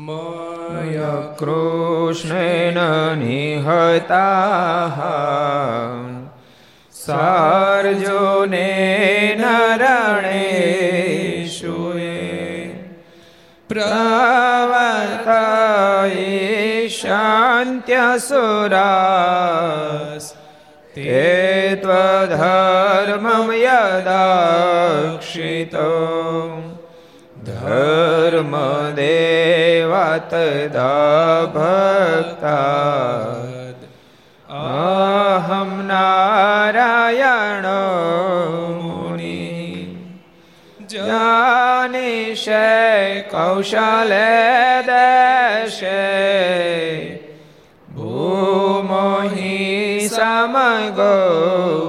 मय कृष्णेन निहताः सार्जुनेन रणेषुये प्रवतये शान्त्यसुरास्ते त्वधर्मं यदाक्षितो धर्मदेवा તદા ભક્તા અહમ નારાયણો મુનિ. જાનિષે કૌશલે દેશે. ભૂમોહિ સમગો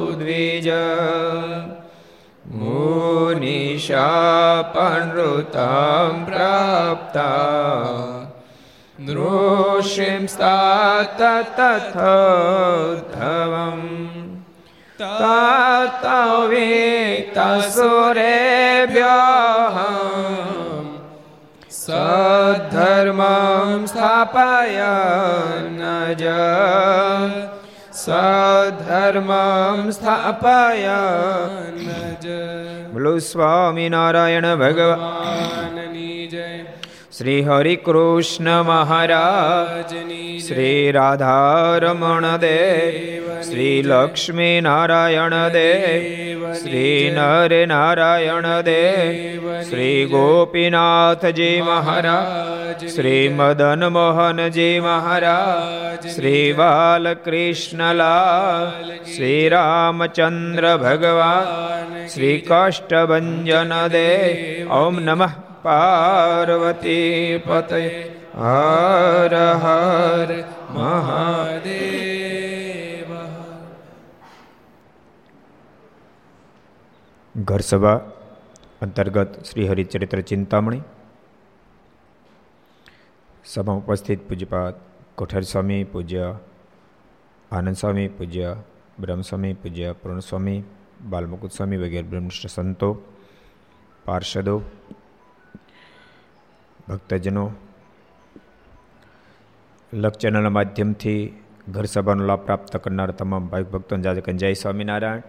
मुनिशापनृतां प्राप्ता नृषिंस्तात तथोद्धवम् ततवेतसुरेभ्यः सद्धर्मं स्थापयन् ज સધર્મમ સ્થાપયન બોલો સ્વામિનારાયણ ભગવાનની જય શ્રી હરિ કૃષ્ણ મહારાજની શ્રી રાધારમણ દેવ શ્રી લક્ષ્મી નારાયણ દેવ શ્રી નર નારાયણ દેવ શ્રી ગોપીનાથજી મહારાજ. શ્રી મદન મોહનજી મહારાજ. શ્રી બાલકૃષ્ણલાલ. શ્રી રામચંદ્ર ભગવાન. શ્રી કષ્ટભંજન દેવ ઓમ નમઃ પાર્વતી પતે હર હર મહાદેવ. ઘર સભા અંતર્ગત શ્રી હરિચરિત્ર ચિંતામણી. સભા ઉપસ્થિત પૂજ્યપાત કોઠાર સ્વામી પૂજ્ય આનંદ સ્વામી પૂજ્ય, બ્રહ્મસ્વામી પૂજ્ય, પૂર્ણસ્વામી બાલમુકુદ સ્વામી વગેરે બ્રહ્મનિષ્ઠ સંતો, પાર્ષદો, ભક્તજનો. લક ચેનલના માધ્યમથી ઘર સભાનો લાભ પ્રાપ્ત કરનાર તમામ ભાઈ ભક્તોને જાજકન જય સ્વામિનારાયણ.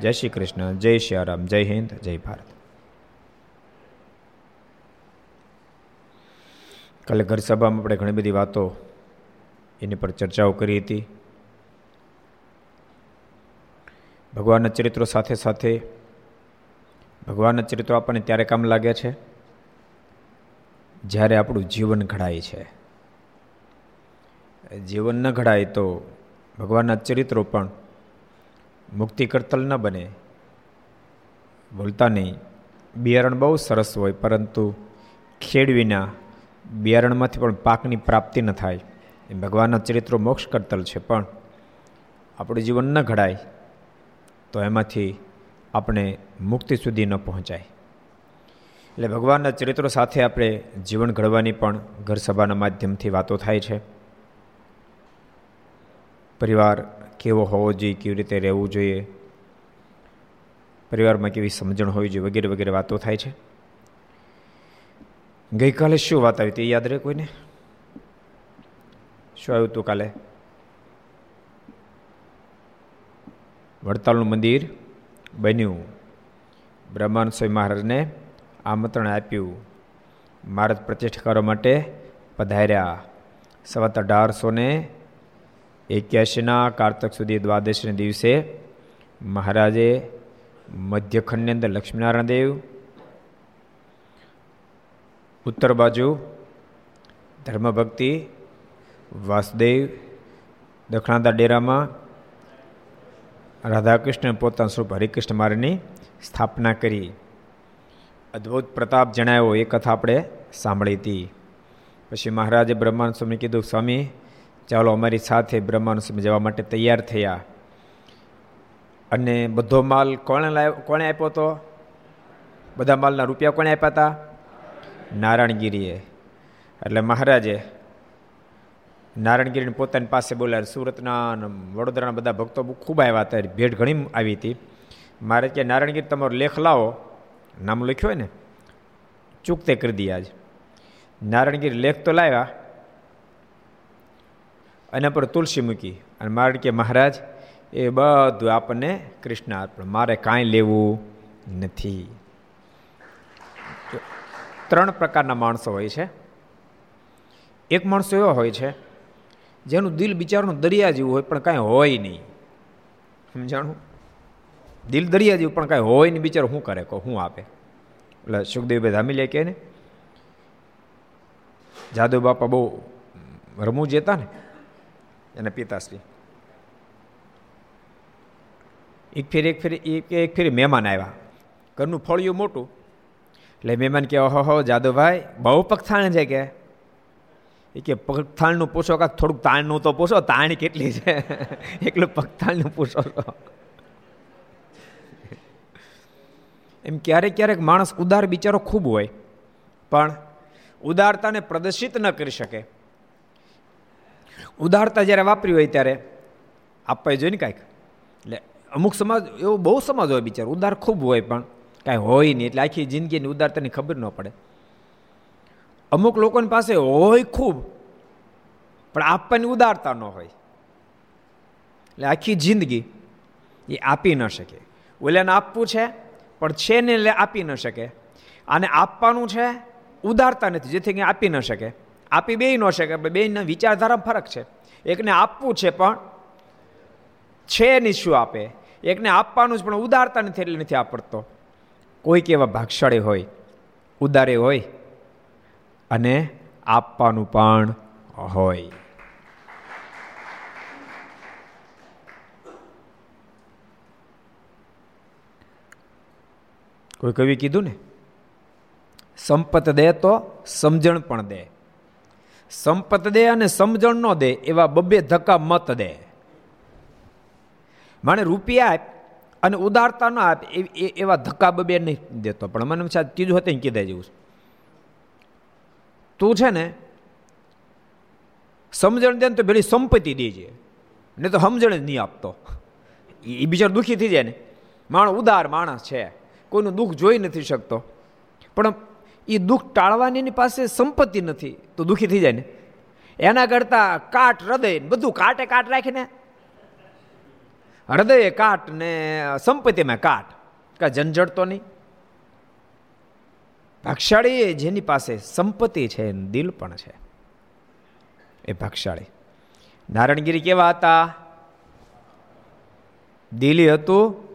જય શ્રી કૃષ્ણ, જય શ્રી રામ, જય હિન્દ, જય ભારત. કાલે ઘર સભામાં આપણે ઘણી બધી વાતો એની પર ચર્ચાઓ કરી હતી. ભગવાનના ચરિત્રો સાથે સાથે ભગવાનના ચરિત્રો આપણને ત્યારે કામ લાગે છે? જ્યારે આપણું જીવન ઘડાય છે. જીવન ન ઘડાય તો ભગવાનના ચરિત્રો પણ મુક્તિ કરતલ ન બને. બોલતા નહીં. બિયારણ બહુ સરસ હોય, પરંતુ ખેડ વિના બિયારણમાંથી પણ પાકની પ્રાપ્તિ ન થાય. એ ભગવાનના ચરિત્રો મોક્ષ કરતલ છે, પણ આપણું જીવન ન ઘડાય, તો એમાંથી આપણે મુક્તિ સુધી ન પહોંચાય. એટલે ભગવાનના ચરિત્રો સાથે આપણે જીવન ઘડવાની પણ ઘર સભાના માધ્યમથી વાતો થાય છે. પરિવાર કેવો હોવો જોઈએ, કેવી રીતે રહેવું જોઈએ, પરિવારમાં કેવી સમજણ હોવી જોઈએ, વગેરે વગેરે વાતો થાય છે. ગઈકાલે શું વાત આવી હતી, યાદ રહે કોઈને? શું આવ્યું હતું કાલે? વડતાલનું મંદિર બન્યું. બ્રહ્માંડ સ્વામી મહારાજને આમંત્રણ આપ્યું. મહારાજ પ્રતિષ્ઠા કરવા માટે પધાર્યા. સવત અઢારસો ને એક્યાસીના કારતક સુધી દ્વાદશને દિવસે મહારાજે મધ્યખંડની અંદર લક્ષ્મીનારાયણ દેવ, ઉત્તર બાજુ ધર્મભક્તિ, વાસુદેવ દક્ષિણાદા ડેરામાં રાધાકૃષ્ણ પોતાનું સ્વરૂપ હરિકૃષ્ણ મારની સ્થાપના કરી. અદ્ભુત પ્રતાપ જણાવ્યો એ કથા આપણે સાંભળી હતી. પછી મહારાજે બ્રહ્માંડ સ્વામી કીધું, સ્વામી ચાલો અમારી સાથે બ્રહ્માંડ જવા માટે તૈયાર થયા. અને બધો માલ કોણે લાવ્યો કોણે આપ્યો હતો બધા માલના રૂપિયા કોણે આપ્યા હતા નારાયણગીરીએ. એટલે મહારાજે નારાયણગીરીને પોતાની પાસે બોલાવ્યા સુરતના વડોદરાના બધા ભક્તો ખૂબ આવ્યા હતા. ભેટ ઘણી આવી હતી. મારે કે નારાયણગીરી તમારો લેખ લાવો. નામ લખ્યું હોય ને? ચૂકતે કરી દઈએ આજ. નારાયણગીરી લેખ તો લાવ્યા. એના પર તુલસી મૂકી અને મારે કે, મહારાજ, એ બધું આપણને કૃષ્ણ અર્પણ. મારે કાંઈ લેવું નથી. ત્રણ પ્રકારના માણસો હોય છે. એક માણસો એવો હોય છે, જેનું દિલ બિચારનું દરિયા જેવું હોય, પણ કાંઈ હોય નહીં. સમજાણું? દિલ દરિયા જેવું, પણ કાંઈ હોય નહીં. બિચારો શું કરે? કહો, શું આપે? એટલે સુખદેવભાઈ ધામી લે કે ને, જાદવ બાપા બહુ રમૂજ જતા ને એના પિતાશ્રી એક ફેર એક ફેર એક ફેર મહેમાન આવ્યા. ઘરનું ફળિયું મોટું. એટલે મહેમાન કે, ઓહો જાદવભાઈ બહુ પગથાણ છે કે. એ કે, પગથાણનું પૂછો કાંક થોડુંક તાણનું તો પૂછો, તાણ કેટલી છે? એકલું પગથાણનું પૂછો એમ ક્યારેક ક્યારેક માણસ ઉદાર બિચારો ખૂબ હોય, પણ ઉદારતાને પ્રદર્શિત ન કરી શકે. ઉદારતા જ્યારે વાપરી હોય ત્યારે આપવા જોઈએ ને કાંઈક. એટલે અમુક સમાજ, એવો બહુ સમાજ હોય બિચારો, ઉદાર ખૂબ હોય પણ કાંઈ હોય નહીં. એટલે આખી જિંદગીની ઉદારતાની ખબર ન પડે. અમુક લોકોની પાસે હોય ખૂબ, પણ આપવાની ઉદારતા ન હોય. એટલે આખી જિંદગી એ આપી ન શકે. ઓલાને આપવું છે, પણ છે ને એટલે આપી ન શકે. આને આપવાનું છે, ઉદારતા નથી, જેથી કંઈ આપી ન શકે. આપી બે ન શકે બેના વિચારધારા ફરક છે. એકને આપવું છે પણ છે નહીં શું આપે? એકને આપવાનું જ પણ ઉદારતા નથી એટલે નથી આપડતો. કોઈક એવા ભાગશાળી હોય, ઉદારે હોય અને આપવાનું પણ હોય. કોઈ કવિ કીધું ને? સંપત દે તો સમજણ પણ દે. સંપત દે અને સમજણ ન દે, એવા બબ્બે ધક્કા મત દે. મને રૂપિયા આપ અને ઉદારતા ન આપ એવા ધક્કા બબે નહીં દેતો. પણ મને સાહેબ કીધું હતું કીધા જેવું તું છે ને, સમજણ દે ને તો પેલી સંપત્તિ દેજે. ને તો સમજણ જ નહીં આપતો. એ બીજા દુઃખી થઈ જાય ને. માણસ ઉદાર માણસ છે. કોઈનું દુઃખ જોઈ નથી શકતો. પણ એ દુઃખ ટાળવાની એની પાસે સંપત્તિ નથી. તો દુઃખી થઈ જાય ને. એના કરતાં કાટ, હૃદય બધું કાટે કાટ રાખીને. હૃદય કાટ ને સંપત્તિમાં કાટ. કા ઝંઝટ તો નહીં. ભાગશાળી જેની પાસે સંપત્તિ છે દિલ પણ છે. એ ભાગશાળી. નારણગીરી કેવા હતા? દિલી હતું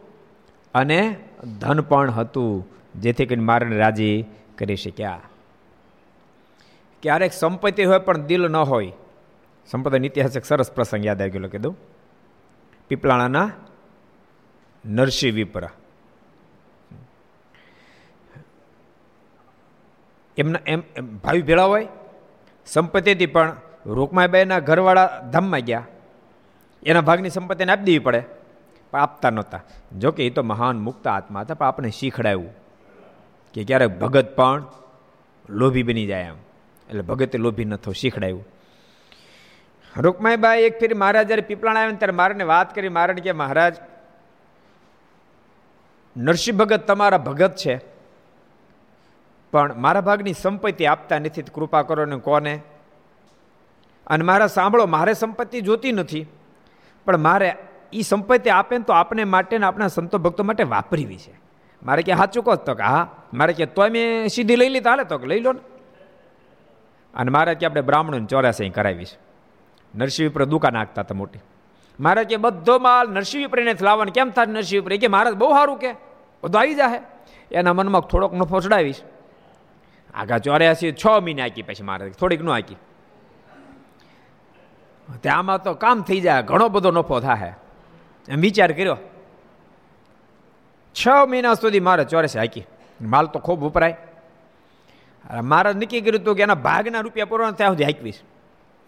અને ધન પણ હતું. જેથી કરીને મારણ રાજી કરી શક્યા. ક્યારેક સંપત્તિ હોય પણ દિલ ન હોય. સંપત્તિ ઐતિહાસિક સરસ પ્રસંગ યાદ આવી ગયેલો કીધું પીપળાણાના નરસિંહ વિપરા. એમના એમ ભાવી ભેળા હોય, સંપત્તિથી પણ રૂકમાઈબાઈના ઘરવાળા ધામમાં ગયા. એના ભાગની સંપત્તિને આપી દેવી પડે, પણ આપતા નહોતા. જોકે એ તો મહાન મુક્ત આત્મા હતા, પણ આપણે શીખડાવ્યું કે ક્યારેક ભગત પણ લોભી બની જાય એમ. એટલે ભગતે લોભી ન થવું, શીખડાયું. રૂકમાઈબાઈ એક ફેરી મહારાજ જ્યારે પીપળાણ આવ્યા ત્યારે મારાને વાત કરી મારણ કે મહારાજ, નરસિંહ ભગત તમારા ભગત છે, પણ મારા ભાગની સંપત્તિ આપતા નથી કૃપા કરો ને કોને? અને મારા સાંભળો, મારે સંપત્તિ જોતી નથી, પણ મારે એ સંપત્તિ આપે ને તો આપણે માટે ને આપણા સંતો ભક્તો માટે વાપરવી છે. મારે કે સાચું કહો તો કે, હા, મારે કે તોય મેં સીધી લઈ લીધા, હાલે તો કે, લઈ લો ને. અને મારે કે આપણે બ્રાહ્મણોને ચોરાસી કરાવી છે. નરસિંહ ઉપર દુકાન નાખતા હતા મોટી. મારે કે બધો માલ નરસિંહ ઉપરને લાવવાનું. કેમ થાય નરસિંહ ઉપર કે મહારાજ બહુ સારું કે. બધું આવી જાય એના મનમાં થોડોક નફો ચડાવીશ. આગા ચોર્યાસી છ મહિને આકી પછી મારે થોડીક ન આકી ત્યાંમાં તો કામ થઈ જાય. ઘણો બધો નફો થાય એમ વિચાર કર્યો. છ મહિના સુધી મારે ચોરસે હાકી. માલ તો ખૂબ વપરાય. મારે નક્કી કર્યું હતું કે એના ભાગના રૂપિયા પૂરવાના ત્યાં સુધી હાકવીશ.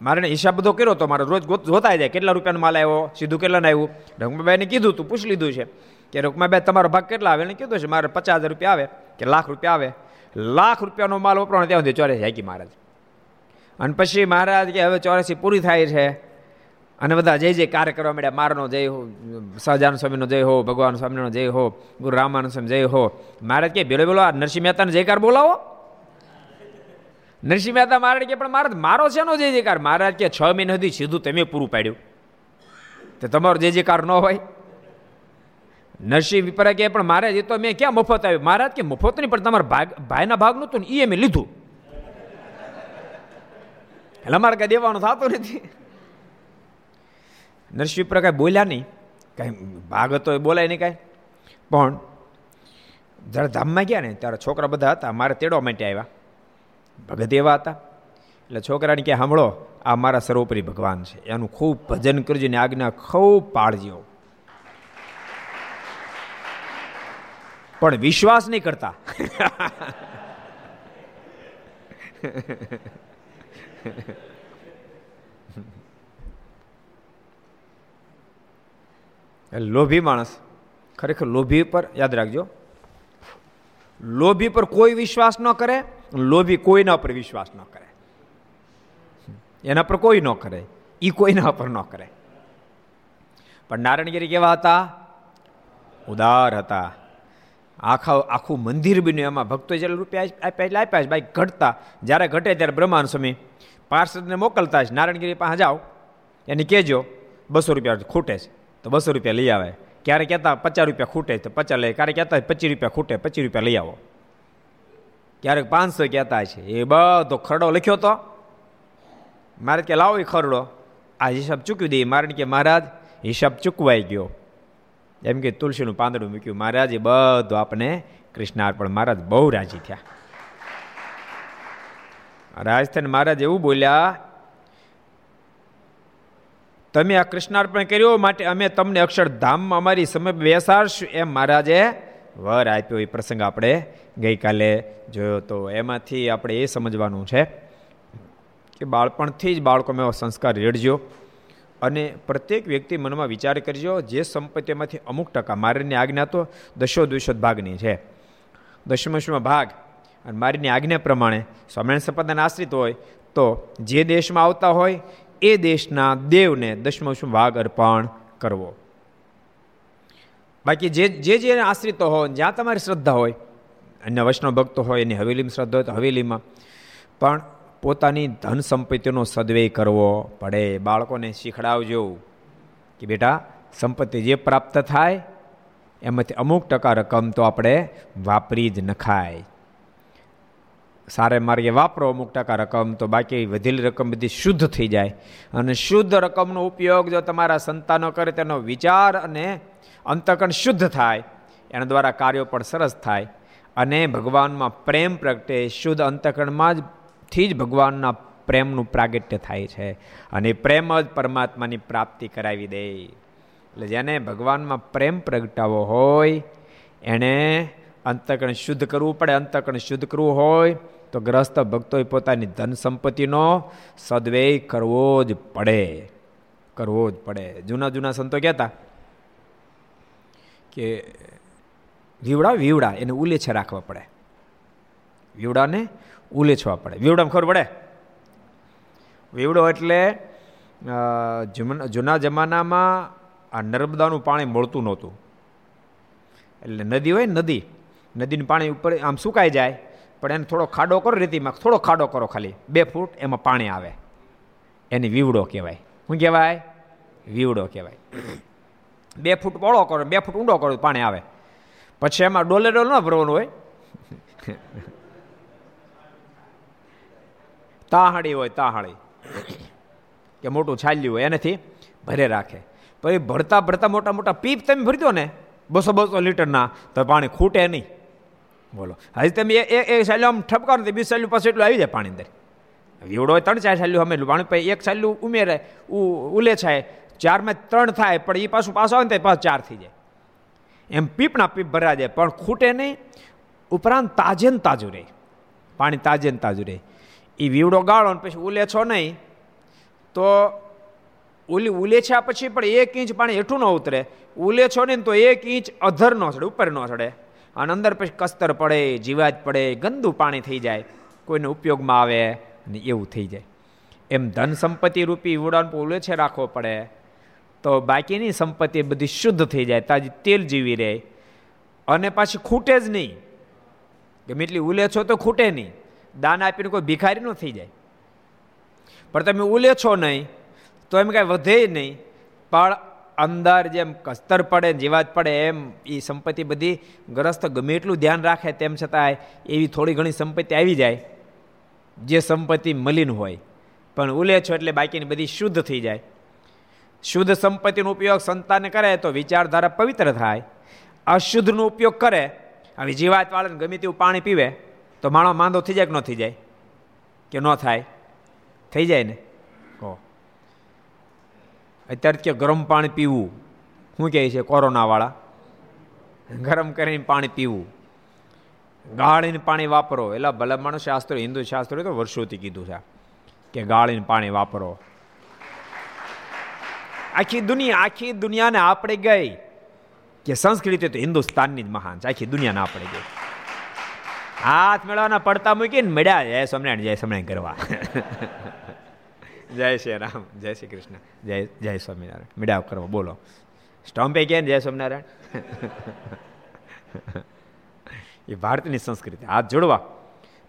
મારે હિસાબ બધો કર્યો હતો. મારે રોજ જોતા જાય કેટલા રૂપિયાનો માલ આવ્યો, સીધું કેટલાને આવ્યું. રઘુમાબાઈને કીધું તું, પૂછ લીધું છે કે રઘુમાબાઈ તમારો ભાગ કેટલા આવે? એને કીધું છે, મારે પચાસ હજાર રૂપિયા આવે કે લાખ રૂપિયા આવે. લાખ રૂપિયાનો માલ વપરાવાનો ત્યાં સુધી ચોરેસી હાકી મહારાજ. અને પછી મહારાજ કે હવે ચોરસી પૂરી થાય છે. અને બધા જય જય કાર્ય કરવા માંડ્યા મારનો જય હો સહજાન સ્વામીનો જય હો ભગવાન સ્વામીનો જય હો, ગુરુ રામાનંદ સ્વામી જય હો. મહારાજ કે ભેલો બોલો આ નરસિંહ મહેતાનો જયકાર બોલાવો? નરસિંહ મહેતા મહારાજ કે પણ મહારાજ મારો છે નો જે જયકાર? મહારાજ કે છ મહિના સુધી સીધું તમે પૂરું પાડ્યું. તો તમારો જે જયકાર ન હોય. નરસિંહ વિપરા કે પણ મારે એ તો મેં ક્યાં મફત આવ્યું મહારાજ કે મફત નહીં, પણ તમારા ભાગ, ભાઈના ભાગનું નહોતું ને એ મેં લીધું. એટલે અમારે કઈ દેવાનું થતું નથી. નરસિંહ વિપરા કાંઈ બોલ્યા નહીં. કાંઈ ભાગ હતો એ બોલાય નહીં કાંઈ. પણ જ્યારે ધામમાં ગયા ને ત્યારે છોકરા બધા હતા, મારે તેડવા માટે આવ્યા. ભગત એવા હતા. એટલે છોકરાને કે સાંભળો, આ મારા સર્વોપરી ભગવાન છે. એનું ખૂબ ભજન કરજો ને આજ્ઞા ખૂબ પાળજો. પણ વિશ્વાસ નહીં કરતા. લોભી માણસ. ખરેખર લોભી પર, યાદ રાખજો. લોભી પર કોઈ વિશ્વાસ ન કરે, લોભી કોઈના પર વિશ્વાસ ન કરે. એના પર કોઈ ન કરે એ કોઈના પર ન કરે. પણ નારાયણગીરી કેવા હતા? ઉદાર હતા. આખા, આખું મંદિર બન્યું એમાં. ભક્તો જ્યારે રૂપિયા આપ્યા એટલે આપ્યા છે. ભાઈ, ઘટતા. જ્યારે ઘટે ત્યારે બ્રહ્માંડ સ્વામી પાર્ષદને મોકલતા છે નારાયણગીરી પાસે જાઓ. એને કહેજો, બસો રૂપિયા ખૂટે છે. તો બસો રૂપિયા લઈ આવે. ક્યારે કહેતા પચાસ રૂપિયા ખૂટે તો પચાસ લઈ ક્યારે કહેતા પચીસ રૂપિયા ખૂટે, પચીસ રૂપિયા લઈ આવો. ક્યારેક પાંચસો કહેતા છે, એ બધો ખરડો લખ્યો તો. મારે કે લાવો એ ખરડો. આ હિસાબ ચૂકવી દઈએ મારે કે મહારાજ, હિસાબ ચૂકવાઈ ગયો. એમ કે તુલસીનું પાંદડું મૂક્યું. મહારાજે બધું આપણે કૃષ્ણાર્પણ. મહારાજ બહુ રાજી થયા. રાજસ્થાન મહારાજ એવું બોલ્યા તમે આ કૃષ્ણાર્પણ કર્યો માટે અમે તમને અક્ષરધામમાં અમારી સમય બેસાડશું. એમ મહારાજે વર આપ્યો એ પ્રસંગ આપણે ગઈકાલે જોયો તો. એમાંથી આપણે એ સમજવાનું છે કે બાળપણથી જ બાળકોમાં એવો સંસ્કાર રેડજો અને પ્રત્યેક વ્યક્તિ મનમાં વિચાર કરજો, જે સંપત્તિમાંથી અમુક ટકા મારીની આજ્ઞા તો દશો દ્વિશોદ ભાગની છે. દશમશમાં ભાગ અને મારીની આજ્ઞા પ્રમાણે સ્વામિનારાયણ સંપદાને આશ્રિત હોય તો જે દેશમાં આવતા હોય એ દેશના દેવને દશમશમ ભાગ અર્પણ કરવો. બાકી જે જે જે આશ્રિત હોય, જ્યાં તમારી શ્રદ્ધા હોય અન્ય વૈષ્ણવ ભક્તો હોય, એની હવેલીમાં શ્રદ્ધા હોય તો હવેલીમાં, પણ પોતાની ધન સંપત્તિનો સદવ્યય કરવો પડે. બાળકોને શીખડાવજો કે બેટા, સંપત્તિ જે પ્રાપ્ત થાય, એમાંથી અમુક ટકા રકમ તો આપણે વાપરી જ નખાય. સારે માર્ગે વાપરો અમુક ટકા રકમ, તો બાકી વધેલી રકમ બધી શુદ્ધ થઈ જાય. અને શુદ્ધ રકમનો ઉપયોગ જો તમારા સંતાનો કરે તેનો વિચાર અને અંતકણ શુદ્ધ થાય, એના દ્વારા કાર્યો પણ સરસ થાય. અને ભગવાનમાં પ્રેમ પ્રગટે, શુદ્ધ અંતકણમાં જ થી જ ભગવાનના પ્રેમનું પ્રાગટ્ય થાય છે. અને પ્રેમ જ પરમાત્માની પ્રાપ્તિ કરાવી દે. એટલે જેને ભગવાનમાં પ્રેમ પ્રગટાવો હોય એણે અંતકણ શુદ્ધ કરવું પડે. અંતકણ શુદ્ધ કરવું હોય તો ગ્રસ્ત ભક્તોએ પોતાની ધન સંપત્તિનો સદવેય કરવો જ પડે. કરવો જ પડે. જૂના જૂના સંતો કહેતા કે વીવડા વીવડા, એને ઉલેછે રાખવા પડે. વીવડાને ઉલેછવા પડે. વીવડામાં ખબર પડે? વીવડો એટલે જૂના જમાનામાં આ નર્મદાનું પાણી મળતું નહોતું. એટલે નદી હોય નદી, નદીનું પાણી ઉપર આમ સુકાઈ જાય. પણ એને થોડો ખાડો કરો, રીતિમાં થોડો ખાડો કરો ખાલી. બે ફૂટ એમાં પાણી આવે. એની વીવડો કહેવાય. શું કહેવાય? વીવડો કહેવાય. બે ફૂટ પોળો કરો, બે ફૂટ ઊંડો કરો, પાણી આવે. પછી એમાં ડોલે ડોલ ન ભરવાનું હોય. તાહાળી હોય, તાહાળી. કે મોટું છાલ્યું હોય, એનાથી ભરે રાખે. પછી ભરતા ભરતા મોટા મોટા પીપ તમે ભરી દો ને, બસો બસો લીટરના, તો પાણી ખૂટે નહીં. બોલો. હજી તમે એ એ સાલ્યું આમ ઠપકારો ને બીજું સાલ્યું પાછું એટલું આવી જાય પાણી અંદર. વીવડો ત્રણ ચાર સાલ્યું અમે પાણી પછી એક સાલ્યું ઉમેરે ઉલે છાય, ચારમાં ત્રણ થાય, પણ એ પાછું પાછો આવે ને પાછું ચાર થઈ જાય. એમ પીપના પીપ ભરા જાય, પણ ખૂટે નહીં, ઉપરાંત તાજે ને તાજું રહે. પાણી તાજે ને તાજું રહે. એ વીવડો ગાળો ને પછી ઉલેછો નહીં, તો ઉલી ઉલેછા પછી પણ એક ઇંચ પાણી હેઠું ન ઉતરે. ઉલેછો નહીં તો એક ઇંચ અધર ન ચડે ઉપર ન ચડે. અને અંદર પછી કસ્તર પડે, જીવાત પડે, ગંદુ પાણી થઈ જાય, કોઈને ઉપયોગમાં આવે ને એવું થઈ જાય. એમ ધન સંપત્તિ રૂપી ઉડાન ઉલેછે રાખવો પડે. તો બાકીની સંપત્તિ બધી શુદ્ધ થઈ જાય, તાજી તેલ જીવી રહે. અને પાછી ખૂટે જ નહીં. ગમે એટલી ઉલેછો તો ખૂટે નહીં. દાન આપીને કોઈ ભિખારી ન થઈ જાય. પણ તમે ઉલેછો નહીં, તો એમ કાંઈ વધે નહીં. પણ અંદર જેમ કસ્તર પડે, જીવાત પડે એમ એ સંપત્તિ બધી ગ્રસ્ત ગમે એટલું ધ્યાન રાખે તેમ છતાંય એવી થોડી ઘણી સંપત્તિ આવી જાય, જે સંપત્તિ મલિન હોય. પણ ઉલેછો એટલે બાકીની બધી શુદ્ધ થઈ જાય. શુદ્ધ સંપત્તિનો ઉપયોગ સંતાને કરે તો વિચારધારા પવિત્ર થાય. અશુદ્ધનો ઉપયોગ કરે, હવે જીવાત વાળાને ગમે તેવું પાણી પીવે, તો માણો માંદો થઈ જાય કે ન થઈ જાય? કે ન થાય? થઈ જાય ને? અત્યારે કે ગરમ પાણી પીવું. શું કહે છે કોરોનાવાળા? ગરમ કરીને પાણી પીવું. ગાળીને પાણી વાપરો. એટલે ભલામણ શાસ્ત્રો હિન્દુ શાસ્ત્રો તો વર્ષોથી કીધું છે કે ગાળીને પાણી વાપરો. આખી દુનિયા, આખી દુનિયાને આપણે ગઈ કે સંસ્કૃતિ તો હિન્દુસ્તાનની જ મહાન છે. આખી દુનિયાને આપણે ગઈ. હાથ મેળવાના પડતા મૂકીને મળ્યા. જય સ્વામિનારાયણ જય સ્વામિનારાયણ કરવા. જય શ્રી રામ, જય શ્રી કૃષ્ણ, જય જય સ્વામિનારાયણ. મીડા કરવા, બોલો. સ્ટમ્પે કે જય સ્વામિનારાયણ? એ ભારતની સંસ્કૃતિ. હાથ જોડવા.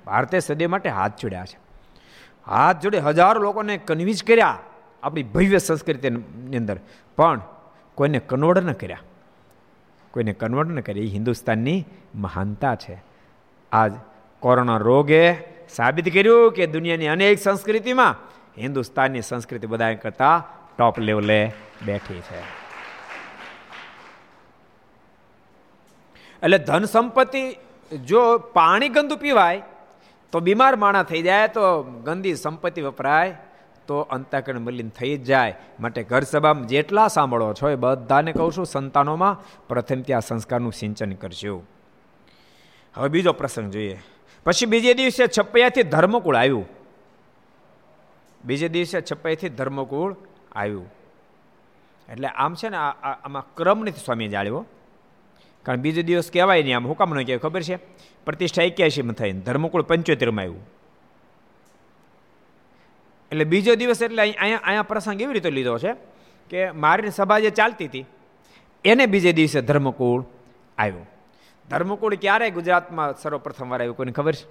ભારતે સદી માટે હાથ જોડ્યા છે. હાથ જોડે હજારો લોકોને કન્વિન્સ કર્યા આપણી ભવ્ય સંસ્કૃતિની અંદર. પણ કોઈને કન્વર્ટ ન કર્યા. કોઈને કન્વર્ટ ન કર્યા. એ હિન્દુસ્તાનની મહાનતા છે. આજ કોરોના રોગે સાબિત કર્યું કે દુનિયાની અનેક સંસ્કૃતિમાં હિન્દુસ્તાનની સંસ્કૃતિ બધા કરતાં ટોપ લેવલે બેઠી છે. એટલે ધન સંપત્તિ જો પાણી ગંદુ પીવાય, તો બીમાર માણા થઈ જાય, તો ગંદી સંપત્તિ વપરાય, તો અંતઃકરણ મલિન થઈ જ જાય. માટે ઘર સભામાં જેટલા સાંભળો છો એ બધાને કહું છું, સંતાનોમાં પ્રથમ ત્યાં સંસ્કારનું સિંચન કરજો. હવે બીજો પ્રસંગ જોઈએ. પછી બીજે દિવસે છપૈયાથી ધર્મકુળ આવ્યું. બીજે દિવસે છપૈયાથી ધર્મકુળ આવ્યું. એટલે આમ છે ને આમાં ક્રમ નથી સ્વામી જાળવ્યો કારણ બીજો દિવસ કહેવાય નહીં, આમ હુકામ ન કહેવાય, ખબર છે? પ્રતિષ્ઠા એક્યાસીમાં થઈ ધર્મકુળ પંચોતેરમાં આવ્યું. એટલે બીજો દિવસ એટલે અહીંયા અહીંયા પ્રસંગ એવી રીતે લીધો છે કે મારી સભા જે ચાલતી હતી, એને બીજે દિવસે ધર્મકુળ આવ્યું. ધર્મકુળ ક્યારે ગુજરાતમાં સર્વપ્રથમ વાર આવ્યું કોઈને ખબર છે?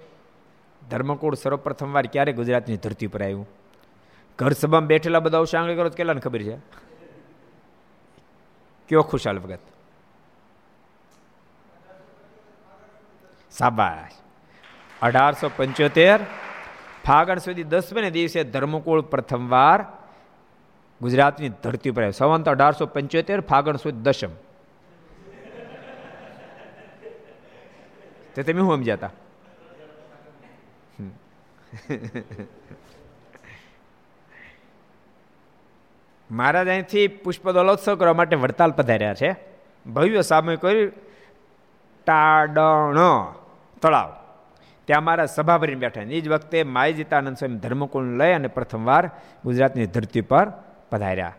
ધર્મકુળ સર્વપ્રથમ વાર ક્યારે ગુજરાતની ધરતી પર આવ્યું? ઘર સભામાં બેઠેલા બધા ઉષાંગળી કરો કેટલાને ખબર છે? કયો ખુશાલ ભગત? સાબાશ અઢારસો પંચોતેર, ફાગણ સુધી દસમે દિવસે ધર્મકુળ પ્રથમવાર ગુજરાતની ધરતી પર આવ્યો. સંવંત અઢારસો પંચોતેર, ફાગણ સુધી દશમ. તે તમે શું સમજ્યા હતા? મહારાજ અહીંથી પુષ્પદોલોત્સવ કરવા માટે વડતાલ પધાર્યા છે. ભવ્ય સામે કર્યું. ટાડણ તળાવ. ત્યાં મારા સભા ભરીને બેઠા એ જ વખતે માય જીતાનંદ સ્વામી ધર્મકુળ લઈ અને પ્રથમવાર ગુજરાતની ધરતી પર પધાર્યા.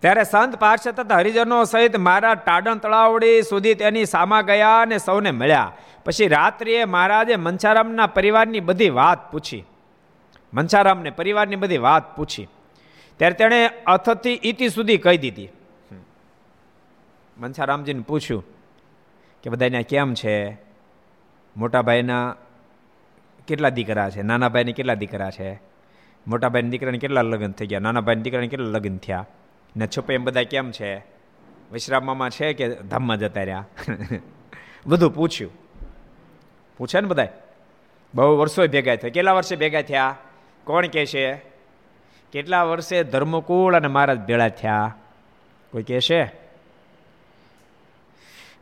ત્યારે સંત પાર્ષદ તથા હરિજનો સહિત મારા ટાડણ તળાવડી સુધી તેની સામા ગયા અને સૌને મળ્યા. પછી રાત્રિએ મહારાજે મનસારામના પરિવારની બધી વાત પૂછી. મનસારામને પરિવારની બધી વાત પૂછી. ત્યારે તેણે અથથી ઇતિ સુધી કહી દીધી. મનસારામજીને પૂછ્યું કે બધા કેમ છે? મોટાભાઈના કેટલા દીકરા છે? નાના ભાઈને કેટલા દીકરા છે? મોટા ભાઈના દીકરાને કેટલા લગ્ન થઈ ગયા? નાના ભાઈના દીકરાને કેટલા લગ્ન થયા? ને છુપે એમ બધા કેમ છે? વિશ્રામમાં છે કે ધામમાં જતા રહ્યા? બધું પૂછ્યું. પૂછે ને બધા બહુ વર્ષો ભેગા થયા. કેટલા વર્ષે ભેગા થયા? કોણ કહે છે? કેટલા વર્ષે ધર્મકુળ અને મહારાજ ભેળા થયા? કોઈ કહે છે?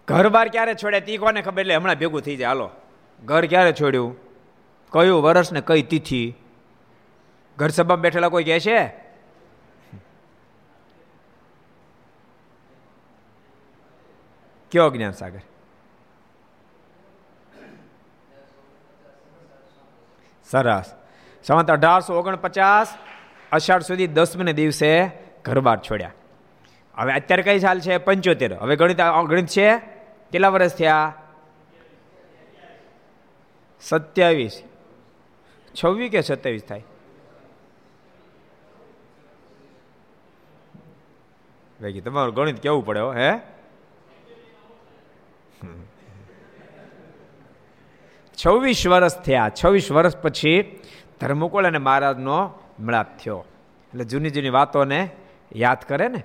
ઘર બાર ક્યારે છોડ્યા તી કોને ખબર? એટલે હમણાં ભેગું થઈ જાય. હાલો. ઘર ક્યારે છોડ્યું? કયું વર્ષ ને કઈ તિથિ? ઘર સભામાં બેઠેલા કોઈ કહે છે? કયો જ્ઞાન સાગર? સરસ. સંવત અઢારસો ઓગણપચાસ, અષાઢ સુધી દસમને દિવસે ઘરબાર છોડ્યા. હવે અત્યારે કઈ સાલ છે? પંચોતેર. હવે ગણિત ગણિત છે? કેટલા વર્ષ થયા? સત્યાવીસ. છવ્વીસ કે સત્યાવીસ થાય? ભાઈ તમારું ગણિત કેવું પડે હે છવ્વીસ વર્ષ થયા. છવ્વીસ વર્ષ પછી ધર્મકુળ અને મહારાજનો મળાપ થયો. એટલે જૂની જૂની વાતોને યાદ કરે ને?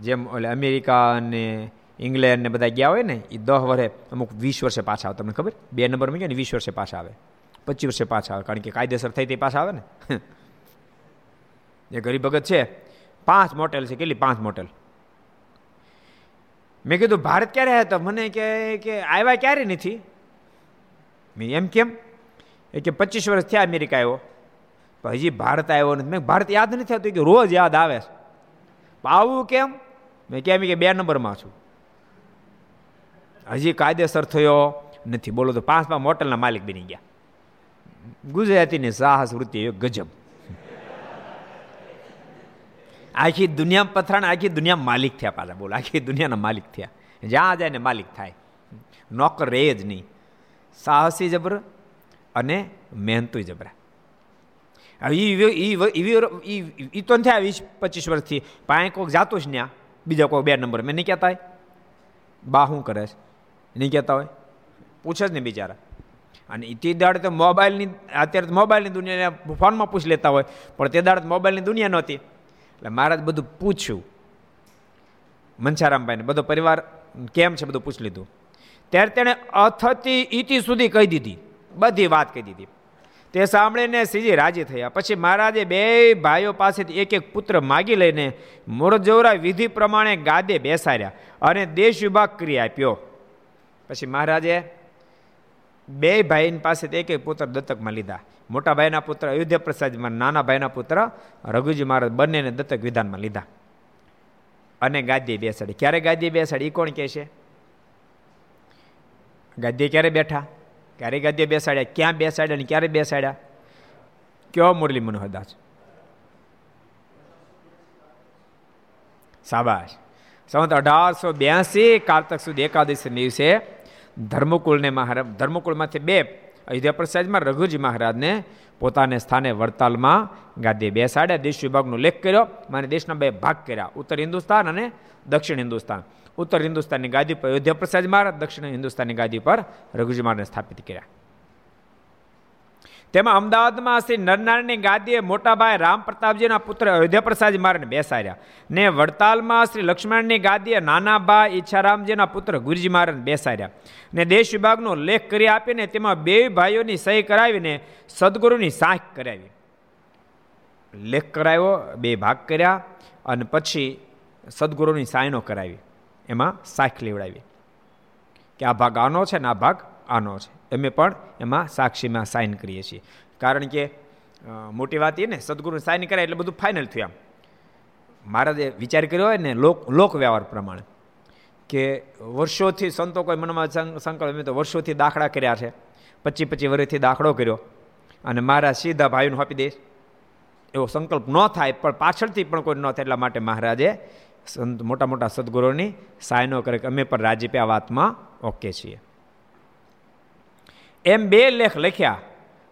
જેમ ઓલે અમેરિકા અને ઇંગ્લેન્ડ ને બધા ગયા હોય ને એ દસ વર્ષે, અમુક વીસ વર્ષે પાછા આવે, તમને ખબર? બે નંબરમાં ગયા ને, વીસ વર્ષે પાછા આવે. પચીસ વર્ષે પાછા આવે, કારણ કે કાયદેસર થઈ તે પાછા આવે ને? જે ગરીબ ભગત છે. પાંચ મોટેલ છે. કેટલી? પાંચ મોટેલ. મેં કીધું, ભારત ક્યારે આવ્યા તો? મને કે આવ્યા ક્યારે નથી. મેં એમ કેમ? એ કે પચીસ વર્ષ થયા અમેરિકા આવ્યો. હજી ભારત આવ્યો નથી. મેં ભારત યાદ નથી થતું કે, રોજ યાદ આવે આવું કેમ? મેં કેમ કે બે નંબરમાં છું. હજી કાયદેસર થયો નથી. બોલો તો પાંચ પાંચ મોટલના માલિક બની ગયા. ગુજરાતીની સાહસ વૃત્તિ ગજબ. આખી દુનિયા પથરાણ, આખી દુનિયા માલિક થયા પાછા. બોલો, આખી દુનિયાના માલિક થયા. જ્યાં જાય ને માલિક થાય. નોકર રહે જ નહીં. સાહસી જબર અને મહેનતું જબરા. એ તો થયા વીસ પચીસ વર્ષથી. પાંચ કોઈક જાતું જ ત્યાં બીજા કોઈ બે નંબર. મેં નહીં કહેતા બા શું કરે છે? નહીં કહેતા હોય? પૂછે જ ને બિચારા. અને તે દાડે તો મોબાઈલની અત્યારે તો મોબાઈલની દુનિયા ફોનમાં પૂછી લેતા હોય. પણ તે દાડે મોબાઈલની દુનિયા નહોતી. એટલે મહારાજ બધું પૂછ્યું. મનસારામભાઈને. બધો પરિવાર કેમ છે બધું પૂછી લીધું. ત્યારે તેણે અથતી ઈતિ સુધી કહી દીધી. બધી વાત કહી દીધી. તે સાંભળીને શ્રીજી રાજી થયા. પછી મહારાજે બે ભાઈઓ પાસેથી એક એક પુત્ર માગી લઈને મોરજોરા વિધિ પ્રમાણે ગાદે બેસાડ્યા અને દેશ વિભાગ કરી આપ્યો. પછી મહારાજે બે ભાઈ પાસેથી એક એક પુત્ર દત્તકમાં લીધા. મોટા ભાઈના પુત્ર અયોધ્યા પ્રસાદમાં, નાના ભાઈના પુત્ર રઘુજી મહારાજ બંનેને દત્તક વિધાનમાં લીધા. અને ગાદી બેસાડી. ક્યારે ગાદી બેસાડી? એ કોણ કહે છે? ગાદીએ ક્યારે બેઠા? ક્યારે ગદ્ય બેસાડ્યા, ક્યાં બેસાડ્યા અને ક્યારે બેસાડ્યા? કયો મુરલી મનોહરદાસ? સાબાશ સંવત અઢારસો બ્યાસી કારતક સુધી એકાદશી દિવસે ધર્મકુળને મહારાજ, ધર્મકુળમાંથી બે અયોધ્યા પ્રસાદમાં રઘુજી મહારાજને પોતાને સ્થાને વડતાલમાં ગાદી બેસાડ્યા. દેશ વિભાગનો લેખ કર્યો મારે દેશના બે ભાગ કર્યા. ઉત્તર હિન્દુસ્તાન અને દક્ષિણ હિન્દુસ્તાન. ઉત્તર હિન્દુસ્તાનની ગાદી પર અયોધ્યા પ્રસાદ મહારાજ દક્ષિણ હિન્દુસ્તાનની ગાદી પર રઘુજી મહારાજને સ્થાપિત કર્યા. તેમાં અમદાવાદમાં શ્રી નરનારાયણની ગાદીએ મોટાભાઈ રામ પ્રતાપજીના પુત્ર અયોધ્યા પ્રસાદ મહારાજને બેસાડ્યા. ને વડતાલમાં શ્રી લક્ષ્મણની ગાદીએ નાનાભાઈ ઈચ્છારામજીના પુત્ર ગુરુજી મહારાજને બેસાડ્યા. ને દેશ વિભાગનો લેખ કરી આપીને તેમાં બે ભાઈઓની સહી કરાવીને સદગુરુની સાંખ કરાવી. લેખ કરાવ્યો, બે ભાગ કર્યા અને પછી સદગુરુની સાયનો કરાવી. એમાં સાખ લેવડાવી. કે આ ભાગ આનો છે ને આ ભાગ આનો છે. અમે પણ એમાં સાક્ષીમાં સાઇન કરીએ છીએ. કારણ કે મોટી વાત એ ને સદગુરુ સાઇન કરાય એટલે બધું ફાઇનલ થયું આમ. મહારાજે વિચાર કર્યો હોય ને, લોક લોક વ્યવહાર પ્રમાણે, કે વર્ષોથી સંતો કોઈ મનમાં સંકલ્પ મેં તો વર્ષોથી દાખલા કર્યા છે. પચી પચીસ વર્ષથી દાખલો કર્યો. અને મારા સીધા ભાઈનું આપી દઈશ એવો સંકલ્પ ન થાય, પણ પાછળથી પણ કોઈ ન થાય એટલા માટે મહારાજે સંત, મોટા મોટા સદગુરુની સાયનો કરે કે અમે પણ રાજીપે આ વાતમાં ઓકે છીએ. એમ બે લેખ લખ્યા.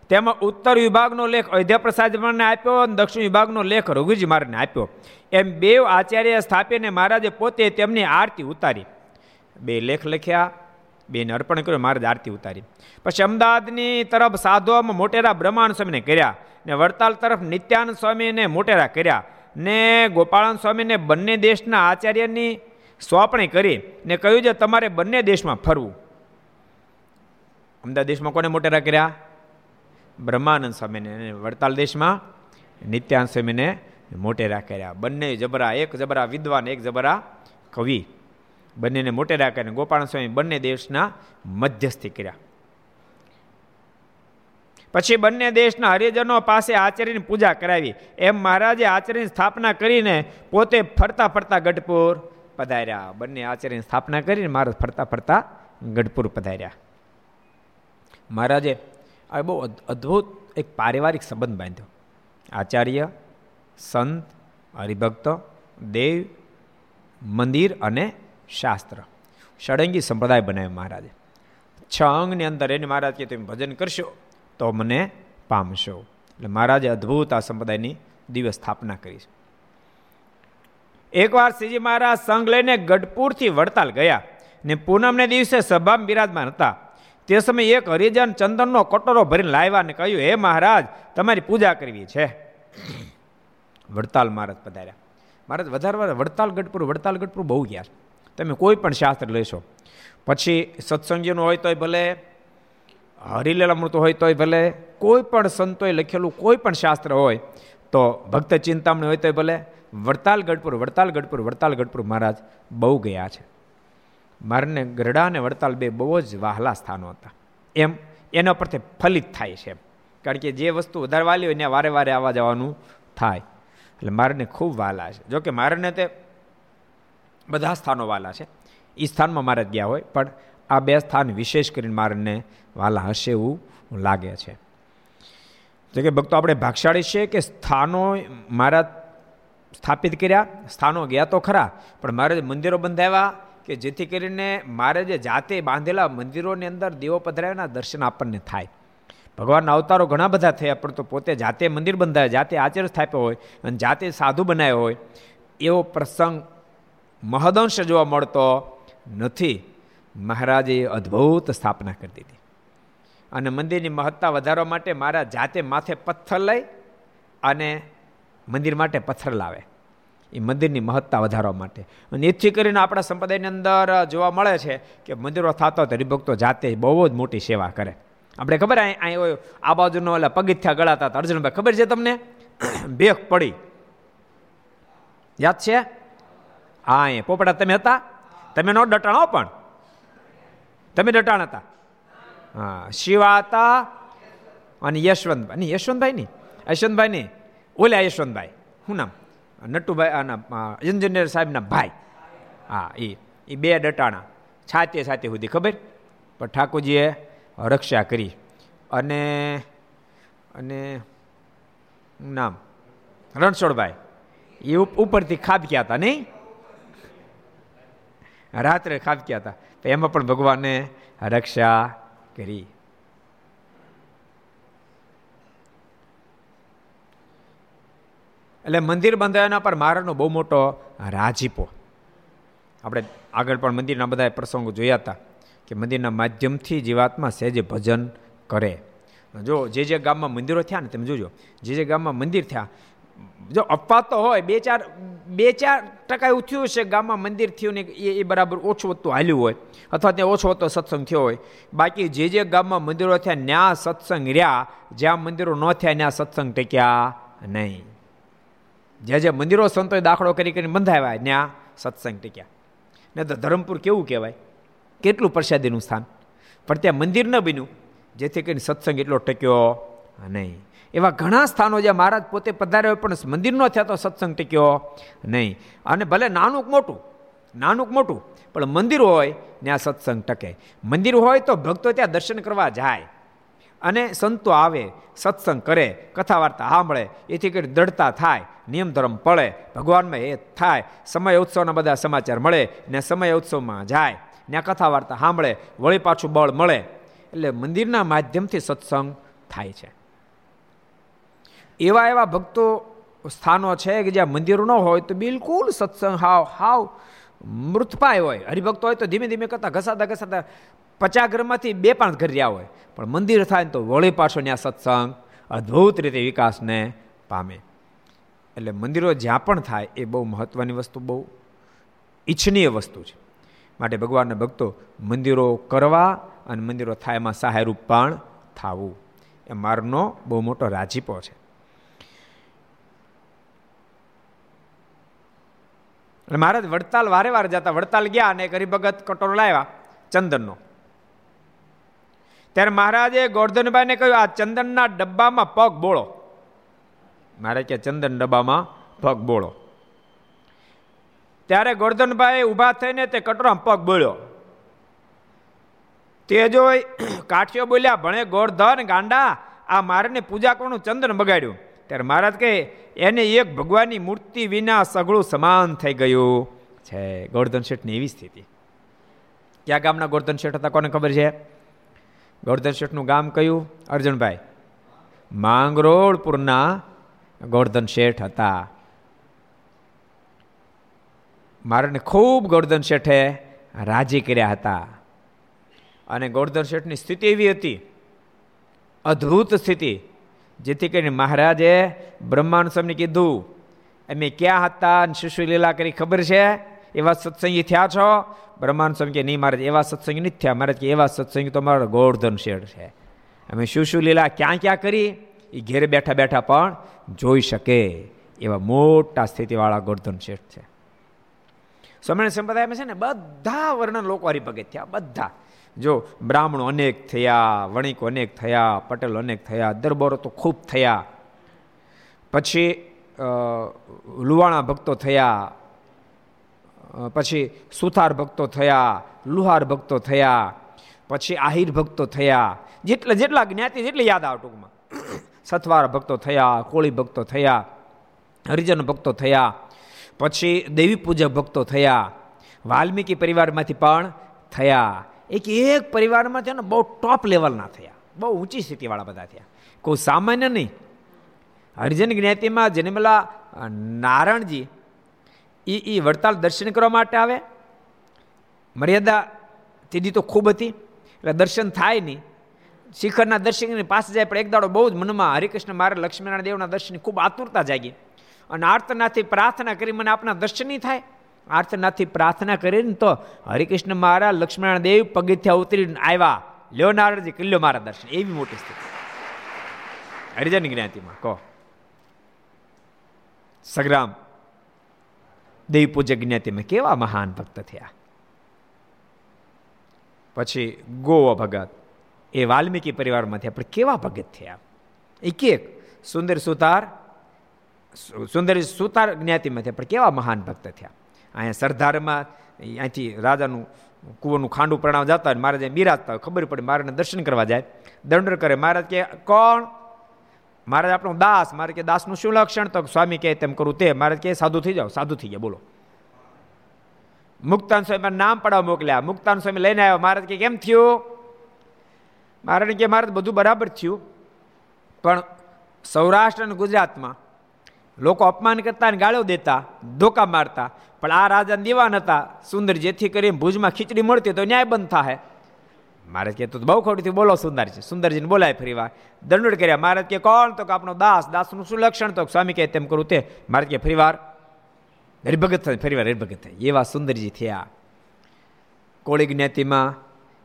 તેમાં ઉત્તર વિભાગનો લેખ અયોધ્યા પ્રસાદ આપ્યો અને દક્ષિણ વિભાગનો લેખ રઘુજી મારને આપ્યો. એમ બે આચાર્ય સ્થાપીને મહારાજે પોતે તેમની આરતી ઉતારી. બે લેખ લખ્યા, બેને અર્પણ કર્યું, મહારાજ આરતી ઉતારી. પછી અમદાવાદની તરફ સાધુઓમાં મોટેરા બ્રહ્માંડ સ્વામીને કર્યા ને વડતાલ તરફ નિત્યાનંદ સ્વામીને મોટેરા કર્યા ને ગોપાળાન સ્વામીને બંને દેશના આચાર્યની સોંપણી કરી ને કહ્યું છે તમારે બંને દેશમાં ફરવું. અમદાવાદ દેશમાં કોને મોટેરા કર્યા? બ્રહ્માનંદ સ્વામીને અને વડતાલ દેશમાં નિત્યાનંદ સ્વામીને મોટેરા કર્યા. બંને જબરા, એક જબરા વિદ્વાન, એક જબરા કવિ. બંનેને મોટેરા કર્યા ગોપાલ સ્વામી બંને દેશના મધ્યસ્થી કર્યા. પછી બંને દેશના હરિજનો પાસે આચાર્યની પૂજા કરાવી. એમ મહારાજે આચાર્યની સ્થાપના કરીને પોતે ફરતા ફરતા ગઢપુર પધાર્યા. બંને આચાર્યની સ્થાપના કરીને મહારાજ ફરતા ફરતા ગઢપુર પધાર્યા. મહારાજે આ બહુ અદ્ભુત એક પારિવારિક સંબંધ બાંધ્યો. આચાર્ય, સંત, હરિભક્ત, દેવ, મંદિર અને શાસ્ત્ર. ષડંગી સંપ્રદાય બનાવ્યો મહારાજે. છ અંગની અંદર એને મહારાજ કે તમે ભજન કરશો તો મને પામશો. એટલે મહારાજે અદ્ભુત આ સંપ્રદાયની દિવ્ય સ્થાપના કરી છે. એકવાર શ્રીજી મહારાજ સંઘ લઈને ગઢપુરથી વડતાલ ગયા ને પૂનમને દિવસે સભામાં બિરાજમાન હતા. તે સમયે એક હરિજન ચંદનનો કટોરો ભરીને લાવ્યા ને કહ્યું, હે મહારાજ, તમારી પૂજા કરવી છે. વડતાલ મહારાજ પધાર્યા. મહારાજ, વધારે વડતાલ ગઢપુર વડતાલ ગઢપુર બહુ ગયા. તમે કોઈ પણ શાસ્ત્ર લેશો. પછી સત્સંગીનું હોય તોય ભલે હરિલેલામૃત હોય તોય ભલે, કોઈ પણ સંતોએ લખેલું કોઈ પણ શાસ્ત્ર હોય તો ભક્ત ચિંતામણી હોય તોય ભલે, વડતાલ ગઢપુર વડતાલ ગઢપુર વડતાલ ગઢપુર મહારાજ બહુ ગયા છે. મારને ગરડા અને વડતાલ બે બહુ જ વહાલા સ્થાનો હતા. એમ એના પરથી ફલિત થાય છે કારણ કે જે વસ્તુ વધારે વાલી હોય ત્યાં વારે વારે આવવા જવાનું થાય. એટલે મારને ખૂબ વાલા છે. જોકે મારને તે બધા સ્થાનો વાલા છે. એ સ્થાનમાં મારે ગયા હોય, પણ આ બે સ્થાન વિશેષ કરીને મારને વાલા હશે એવું લાગે છે. જો કે ભક્તો, આપણે ભાગશાળી છે કે સ્થાનો મારા સ્થાપિત કર્યા? સ્થાનો ગયા તો ખરા, પણ મારે મંદિરો બંધાવ્યા? કે જેથી કરીને મારે જે જાતે બાંધેલા મંદિરોની અંદર દેવો પધરાવ્યાના દર્શન આપણને થાય. ભગવાનના અવતારો ઘણા બધા થયા, પણ તો પોતે જાતે મંદિર બંધાય, જાતે આચર્ય સ્થાપ્યો હોય અને જાતે સાધુ બનાવ્યો હોય, એવો પ્રસંગ મહદંશ જોવા મળતો નથી. મહારાજે અદ્ભુત સ્થાપના કરી દીધી. અને મંદિરની મહત્તા વધારવા માટે મારા જાતે માથે પથ્થર લઈ અને મંદિર માટે પથ્થર લાવે. એ મંદિરની મહત્તા વધારવા માટે. અને એથી કરીને આપણા સંપ્રદાયની અંદર જોવા મળે છે કે મંદિરો થતો તો હરિભક્તો જાતે બહુ જ મોટી સેવા કરે. આપણે ખબર અહીં આ બાજુનો ઓલા પગથિયા ગળાતા હતા. અર્જુનભાઈ, ખબર છે તમને? ભેખ પડી. યાદ છે? હા એ પોપડા તમે હતા? તમે નો ડટાણો પણ. તમે ડટાણ હતા? હા, શિવા હતા અને યશવંતભાઈ. નહીં યશવંતભાઈ નહીં યશવંતભાઈ નહીં ઓલ્યા યશવંતભાઈ. શું નામ? નટુભાઈ આના એન્જિનિયર સાહેબના ભાઈ. હા એ એ બે ડટાણા છાતે છાતે સુધી, ખબર? પણ ઠાકોરજીએ રક્ષા કરી. અને અને નામ? રણછોડભાઈ. એ ઉપરથી ખાબક્યા હતા, નહીં? રાત્રે ખાબક્યા હતા. તો એમાં પણ ભગવાને રક્ષા કરી. એટલે મંદિર બંધાયાના પર મહારાજનો બહુ મોટો રાજીપો. આપણે આગળ પણ મંદિરના બધા પ્રસંગો જોયા હતા કે મંદિરના માધ્યમથી જીવાત્મા સહેજે ભજન કરે. જો જે જે ગામમાં મંદિરો થયા ને તમે જોજો, જે જે ગામમાં મંદિર થયા, જો અપવાદ તો હોય, બે ચાર બે ચાર ટકા એવું થયું છે ગામમાં મંદિર થયું ને એ બરાબર ઓછું વધતું હાલ્યું હોય, અથવા ત્યાં ઓછો વધતો સત્સંગ થયો હોય, બાકી જે જે ગામમાં મંદિરો થયા, ન્યા સત્સંગ રહ્યા, જ્યાં મંદિરો ન થયા ત્યાં સત્સંગ ટક્યા નહીં. જે જે મંદિરો સંતોએ દાખલો કરી કરીને બંધાવ્યા ત્યાં સત્સંગ ટીક્યા. ને તો ધરમપુર કેવું કહેવાય? કેટલું પ્રસાદીનું સ્થાન? પણ ત્યાં મંદિર ન બન્યું, જેથી કરીને સત્સંગ એટલો ટક્યો નહીં. એવા ઘણા સ્થાનો જ્યાં મહારાજ પોતે પધાર્યો પણ મંદિર ન થયા તો સત્સંગ ટક્યો નહીં. અને ભલે નાનું મોટું નાનું મોટું, પણ મંદિર હોય, ત્યાં સત્સંગ ટકે. મંદિર હોય તો ભક્તો ત્યાં દર્શન કરવા જાય. અને સંતો આવે, સત્સંગ કરે કથા વાર્તા સાંભળે, એથી કરી દ્રઢતા થાય, નિયમ ધર્મ પડે, ભગવાનમાં એ થાય, સમય ઉત્સવના બધા સમાચાર મળે ને સમય ઉત્સવમાં જાય, ને કથા વાર્તા સાંભળે, વળી પાછું બળ મળે. એટલે મંદિરના માધ્યમથી સત્સંગ થાય છે. એવા એવા ભક્તો સ્થાનો છે કે જ્યાં મંદિરો ન હોય તો બિલકુલ સત્સંગ હાવ હાવ મૃતપાય હોય. હરિભક્તો હોય તો ધીમે ધીમે કરતા ઘસાતા ઘસાતા પચાસ ઘરમાંથી બે પાંચ ઘર રહ્યા હોય. પણ મંદિર થાય ને તો વળી પાછો ત્યાં સત્સંગ, અદ્ભુત રીતે વિકાસને પામે. એટલે મંદિરો જ્યાં પણ થાય એ બહુ મહત્વની વસ્તુ, બહુ ઈચ્છનીય વસ્તુ છે. માટે ભગવાનના ભક્તો મંદિરો કરવા અને મંદિરો થાય એમાં સહાયરૂપ પણ થવું. એ મારનો બહુ મોટો રાજીપો છે. મહારાજ વડતાલ વારે વારે જતા, વડતાલ ગયા અને એક હરિભગત કટોરો લાવ્યા ચંદનનો. ત્યારે મહારાજે ગોર્ધનભાઈને કહ્યું, આ ચંદનના ડબ્બામાં પગ બોળો. મારે કે, ચંદન ડબ્બામાં પગ બોળો. ત્યારે ગોર્ધનભાઈ ઊભા થઈને તે કટોરામાં પગ બોળ્યો. તે જોઈ કાઠિયો બોલ્યા, ભણે ગોરધન, ગાંડા, આ મારને પૂજા કરવાનું ચંદન બગાડ્યું. ત્યારે મહારાજ કહે, એને એક ભગવાનની મૂર્તિ વિના સગળું સમાન થઈ ગયું છે. ગોર્ધન શેઠની એવી સ્થિતિ. ક્યાં ગામના ગોર્ધન શેઠ હતા, કોને ખબર છે? ગોર્ધન શેઠનું ગામ કયું? અર્જુનભાઈ. માંગરોળપુરના ગોર્ધન શેઠ હતા. મારાને ખૂબ ગોર્ધન શેઠે રાજી કર્યા હતા. અને ગોરધન શેઠની સ્થિતિ એવી હતી. અદ્ભુત સ્થિતિ. જેથી કરીને મહારાજે બ્રહ્માનુ સ્વામીને કીધું, અમે ક્યાં હતા અને શિશુ લીલા કરી ખબર છે? એવા સત્સંગી થયા છો? બ્રહ્માન સ્વામી કે નહીં મહારાજ એવા સત્સંગી નથી થયા. મહારાજ કે એવા સત્સંગી તો મારો ગોવર્ધન શેઠ છે. અમે શું શું લીલા ક્યાં ક્યાં કરી? એ ઘેરે બેઠા બેઠા પણ જોઈ શકે એવા મોટા સ્થિતિવાળા ગોવર્ધન શેઠ છે. સ્વામિનારાયણ સંપ્રદાયમાં છે ને બધા વર્ણન લોકો હરિભગત થયા, બધા. જો બ્રાહ્મણો અનેક થયા, વણિકો અનેક થયા, પટેલો અનેક થયા, દરબારો તો ખૂબ થયા. પછી લુવાણા ભક્તો થયા પછી સુથાર ભક્તો થયા, લુહાર ભક્તો થયા, પછી આહિર ભક્તો થયા, જેટલા જેટલા જ્ઞાતિ જેટલી યાદ આવે ટૂંકમાં. સથવાર ભક્તો થયા, કોળી ભક્તો થયા, હરિજન ભક્તો થયા, પછી દેવી પૂજક ભક્તો થયા, વાલ્મીકી પરિવારમાંથી પણ થયા. એક એક પરિવારમાં છે ને બહુ ટોપ લેવલના થયા. બહુ ઊંચી સ્થિતિવાળા બધા થયા. કોઈ સામાન્ય નહીં. હરિજન જ્ઞાતિમાં જન્મેલા નારાયણજી એ એ વડતાલ દર્શન કરવા માટે આવે? મર્યાદા તીધી તો ખૂબ હતી, એટલે દર્શન થાય નહીં. શિખરના દર્શનની પાસે જાય, પણ એક દાડો બહુ જ મનમાં હરિકૃષ્ણ મારે લક્ષ્મીનારાયણ દેવના દર્શનની ખૂબ આતુરતા જાગી. અને આર્તનાથથી પ્રાર્થના કરી મને આપના દર્શન નહીં થાય? આર્તનાથથી પ્રાર્થના કરીને તો હરિકૃષ્ણ મારા લક્ષ્મીનારાયણ દેવ પગથિયા ઉતરીને આવ્યા. લ્યો નારદજી કિલ્લો મારા દર્શન. એવી મોટી સ્થિતિ. હરિજન જ્ઞાતિમાં, કહો. સગ્રામ. દેવી પૂજક જ્ઞાતિમાં કેવા મહાન ભક્ત થયા? પછી ગોવા ભગત, એ વાલ્મીકી પરિવારમાંથી આપણે કેવા ભગત થયા? એક એક, સુંદર સુતાર સુંદર સુતાર જ્ઞાતિમાંથી પણ કેવા મહાન ભક્ત થયા? અહીંયા સરદારમાં, અહીંથી રાજાનું કુવાનું ખાંડું પ્રણામ જતા હોય મહારાજ બિરાજતા હોય, ખબર પડે, મહારાજને દર્શન કરવા જાય. દંડ કરે, મહારાજ કે કોણ મહારાજ આપણો દાસ, મારે કે દાસનું શું લક્ષણ? તો સ્વામી કહે, તેમ કરું તે. મહારાજ કે, સાધુ થઈ જાઓ, સાધુ થઈ ગયા, બોલો. મુક્તાન સ્વામી નામ પડાવ મોકલ્યા. મુક્તાન સ્વામી લઈને આવ્યો. મહારાજ કે, કેમ થયું? મહારાજ કે, મારે બધું બરાબર થયું. પણ સૌરાષ્ટ્ર અને ગુજરાતમાં લોકો અપમાન કરતા અને ગાળો દેતા, ધોકા મારતા. પણ આ રાજા દીવાન હતા. સુંદર જેથી કરીને ભુજમાં ખીચડી મળતી તો ન્યાય બંધ થાય મહારાજ કે તો બહુ ખોટી બોલો સુંદરજી. સુંદરજીને બોલાય ફરી વાર. દંડ કર્યા. મહારાજ કે કોણ? તો કે આપણો દાસ. દાસનું શું લક્ષણ? તો સ્વામી કહે તેમ કરું તે. મહારાજ કે ફરી વાર હરિભગત થાય, ફરી વાર હરિભગત થાય. એવા સુંદરજી થયા. કોળી જ્ઞાતિમાં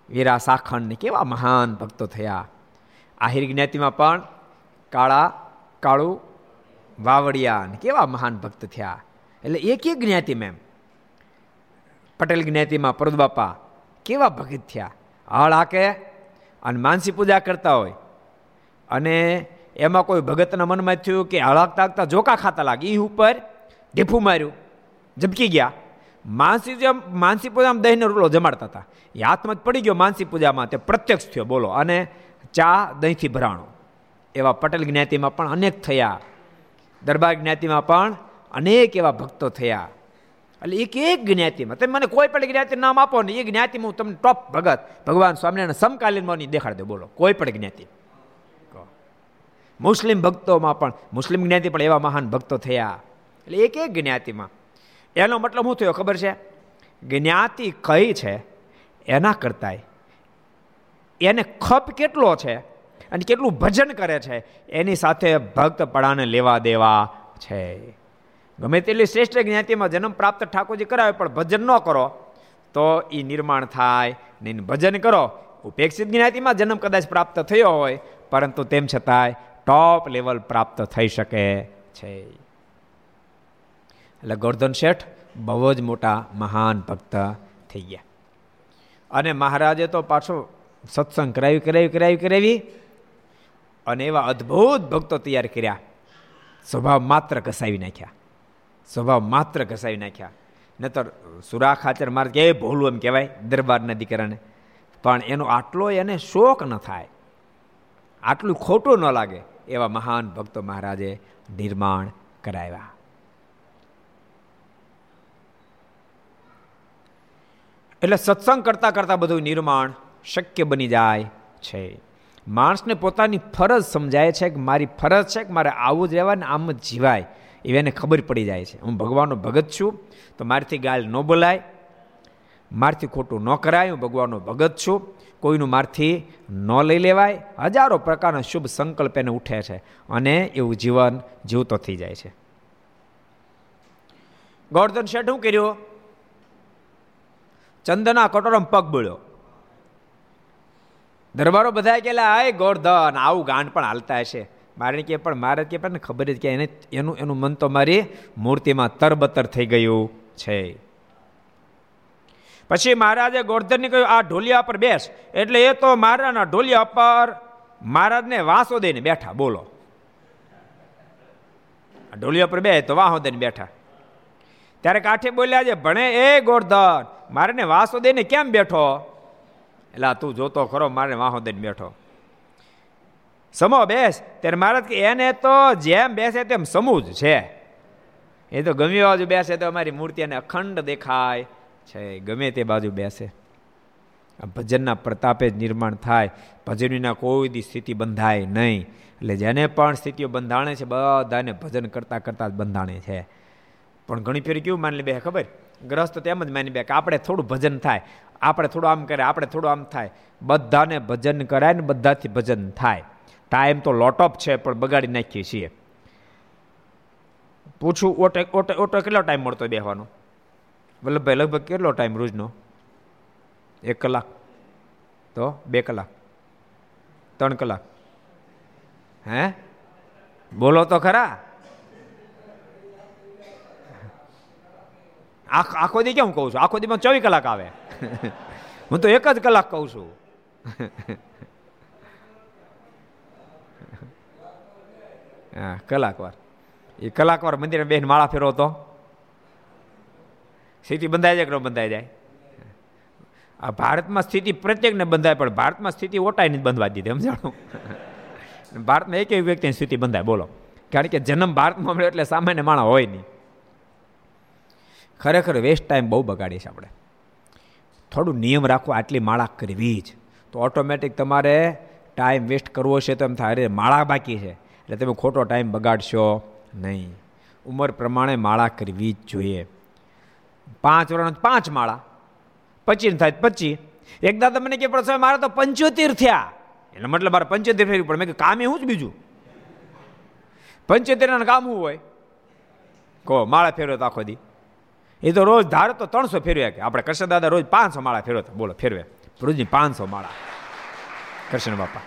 વીરા સાખંડ કેવા મહાન ભક્તો થયા. આહિર જ્ઞાતિમાં પણ કાળા, કાળું, વાવડિયા ને કેવા મહાન ભક્ત થયા. એટલે એક એક જ્ઞાતિમાં એમ. પટેલ જ્ઞાતિમાં પરદબાપા કેવા ભગત થયા. હળ હાકે અને માનસી પૂજા કરતા હોય. અને એમાં કોઈ ભગતના મનમાં થયું કે હળાકતા હાકતા જોકા ખાતા લાગે. એ ઉપર ઢીફું માર્યું. ઝબકી ગયા. માનસી જેમ માનસી પૂજામાં દહીંનો રોટલો જમાડતા હતા. એ હાથમાં જ પડી ગયો માનસી પૂજામાં. તે પ્રત્યક્ષ થયો. બોલો. અને ચા દહીંથી ભરાણો. એવા પટેલ જ્ઞાતિમાં પણ અનેક થયા. દરબાર જ્ઞાતિમાં પણ અનેક એવા ભક્તો થયા. એટલે એક એક જ્ઞાતિમાં તમે મને કોઈ પણ જ્ઞાતિ નામ આપો ને, એ જ્ઞાતિમાં હું તમને ટોપ ભગત, ભગવાન સ્વામિનારાયણ સમકાલીનમાં નહીં દેખાડ દે બોલો, કોઈ પણ જ્ઞાતિ. મુસ્લિમ ભક્તોમાં પણ, મુસ્લિમ જ્ઞાતિ પણ એવા મહાન ભક્તો થયા. એટલે એક એક જ્ઞાતિમાં એનો મતલબ શું થયો ખબર છે? જ્ઞાતિ કઈ છે? એના કરતાંય એને ખપ કેટલો છે અને કેટલું ભજન કરે છે? એની સાથે ભક્ત પડાને લેવા દેવા છે. ગમે તેટલી શ્રેષ્ઠ જ્ઞાતિમાં જન્મ પ્રાપ્ત ઠાકોરજી કરાવે, પણ ભજન ન કરો, તો એ નિર્માણ થાય ને ભજન કરો. ઉપેક્ષિત જ્ઞાતિમાં જન્મ કદાચ પ્રાપ્ત થયો હોય, પરંતુ તેમ છતાંય ટોપ લેવલ પ્રાપ્ત થઈ શકે છે. એટલે ગોર્ધન શેઠ બહુ જ મોટા મહાન ભક્ત થઈ ગયા. અને મહારાજે તો પાછો સત્સંગ કરાવી કરાવી કરાવી કરાવી, અને એવા અદ્ભુત ભક્તો તૈયાર કર્યા. સ્વભાવ માત્ર કસાવી નાખ્યા. સ્વભાવ માત્ર ઘસાવી નાખ્યા. નતર સુરા ખાચર માર કે ભોલું એમ કહેવાય દરબારના દીકરાને પણ એનો આટલો એને શોક ન થાય. આટલું ખોટું ન લાગે એવા મહાન ભક્તો મહારાજે નિર્માણ કરાવ્યા. એટલે સત્સંગ કરતાં કરતાં બધું નિર્માણ શક્ય બની જાય છે. માણસને પોતાની ફરજ સમજાય છે કે મારી ફરજ છે કે મારે આવું જ રહેવાય ને આમ જ જીવાય. એવી એને ખબર પડી જાય છે. હું ભગવાનનો ભગત છું, તો મારથી ગાલ ન બોલાય, મારથી ખોટું ન કરાય, હું ભગવાનનો ભગત છું, કોઈનું મારથી ન લઈ લેવાય. હજારો પ્રકારના શુભ સંકલ્પ એને ઉઠે છે અને એવું જીવન જીવતો થઈ જાય છે. ગોર્ધન શેઠ શું કર્યું? ચંદના કટોરમ પગ બોલ્યો દરબારો બધા કેલા આય ગોર્ધન આવું ગાંઠ પણ હાલતા હશે. મારે કે, પણ મારે કે, પણ ખબર જ કે એને, એનું એનું મન તો મારી મૂર્તિમાં તરબતર થઈ ગયું છે. પછી મહારાજે ગોર્ધનને કહ્યું, આ ઢોલિયા પર બેસ. એટલે એ તો મારાના ઢોલિયા પર મહારાજને વાંસો દઈને બેઠા. બોલો. ઢોલિયા પર બે તો વાહો દઈને બેઠા. ત્યારે કાઠે બોલ્યા છે, ભણે એ ગોર્ધન મારે વાસો દઈને કેમ બેઠો? એટલે તું જોતો ખરો મારે વાહો દઈને બેઠો. સમો બેસ, ત્યારે મહારાજ કે એને તો જેમ બેસે તેમ સમૂહ જ છે. એ તો ગમે બાજુ બેસે તો અમારી મૂર્તિ એને અખંડ દેખાય છે. ગમે તે બાજુ બેસે. ભજનના પ્રતાપે જ નિર્માણ થાય. ભજનીના કોઈ દી સ્થિતિ બંધાય નહીં. એટલે જેને પણ સ્થિતિઓ બંધાણે છે, બધાને ભજન કરતા કરતા જ બંધાણે છે. પણ ઘણી ફેરી કેવું માની બે, ખબર? ગ્રસ્ત તેમ જ માની બે કે આપણે થોડું ભજન થાય. આપણે થોડું આમ કરે, આપણે થોડું આમ થાય. બધાને ભજન કરાય ને બધાથી ભજન થાય. ટાઈમ તો લોટઅપ છે, પણ બગાડી નાખીએ છીએ. પૂછું, ઓટો ઓટો ઓટો કેટલો ટાઈમ મળતો બેહવાનો? વલ્લભભાઈ, લગભગ કેટલો ટાઈમ રોજનો? એક કલાક. તો, બે કલાક. ત્રણ કલાક. હે? બોલો તો ખરા. આખો દી કેમ કહું છું? આખો દીમાં ચોવીસ કલાક આવે. હું તો એક જ કલાક કહું છું. હા કલાકવાર એ કલાકવાર મંદિરમાં મંદિરે બેન માળા ફેરવો તો? સ્થિતિ બંધાઈ જાય કે બંધાઈ જાય? આ ભારતમાં સ્થિતિ પ્રત્યેકને બંધાય, પણ ભારતમાં સ્થિતિ ઓટાઈને જ બંધવા દીધી, સમજાણું? ભારતમાં એક એક વ્યક્તિની સ્થિતિ બંધાય, બોલો. કારણ કે જન્મ ભારતમાં મળ્યો એટલે સામાન્ય માણસ હોય નહીં. ખરેખર વેસ્ટ ટાઈમ બહુ બગાડીએ છીએ આપણે. થોડું નિયમ રાખો, આટલી માળા કરવી જ. તો ઓટોમેટિક તમારે ટાઈમ વેસ્ટ કરવો છે તો એમ થાય, અરે, માળા બાકી છે. એટલે તમે ખોટો ટાઈમ બગાડશો નહીં. ઉંમર પ્રમાણે માળા કરવી જ જોઈએ. પાંચ વર્ષ પાંચ માળા. પચીસ થાય પચી એકદા તમને મને કે પડશે મારે તો પંચોતેર થયા. એટલે મતલબ મારે પંચોતેર ફેરવી પડે. મેં કામ એવું જ બીજું. પંચોતેર કામ શું હોય? કહો, માળા ફેરવ્યો તો આખો દી. એ તો રોજ ધારો તો ત્રણસો ફેરવ્યા કે. આપણે કૃષ્ણ દાદા રોજ પાંચસો માળા ફેરવો બોલો, ફેરવે. રોજની પાંચસો માળા. કૃષ્ણ બાપા,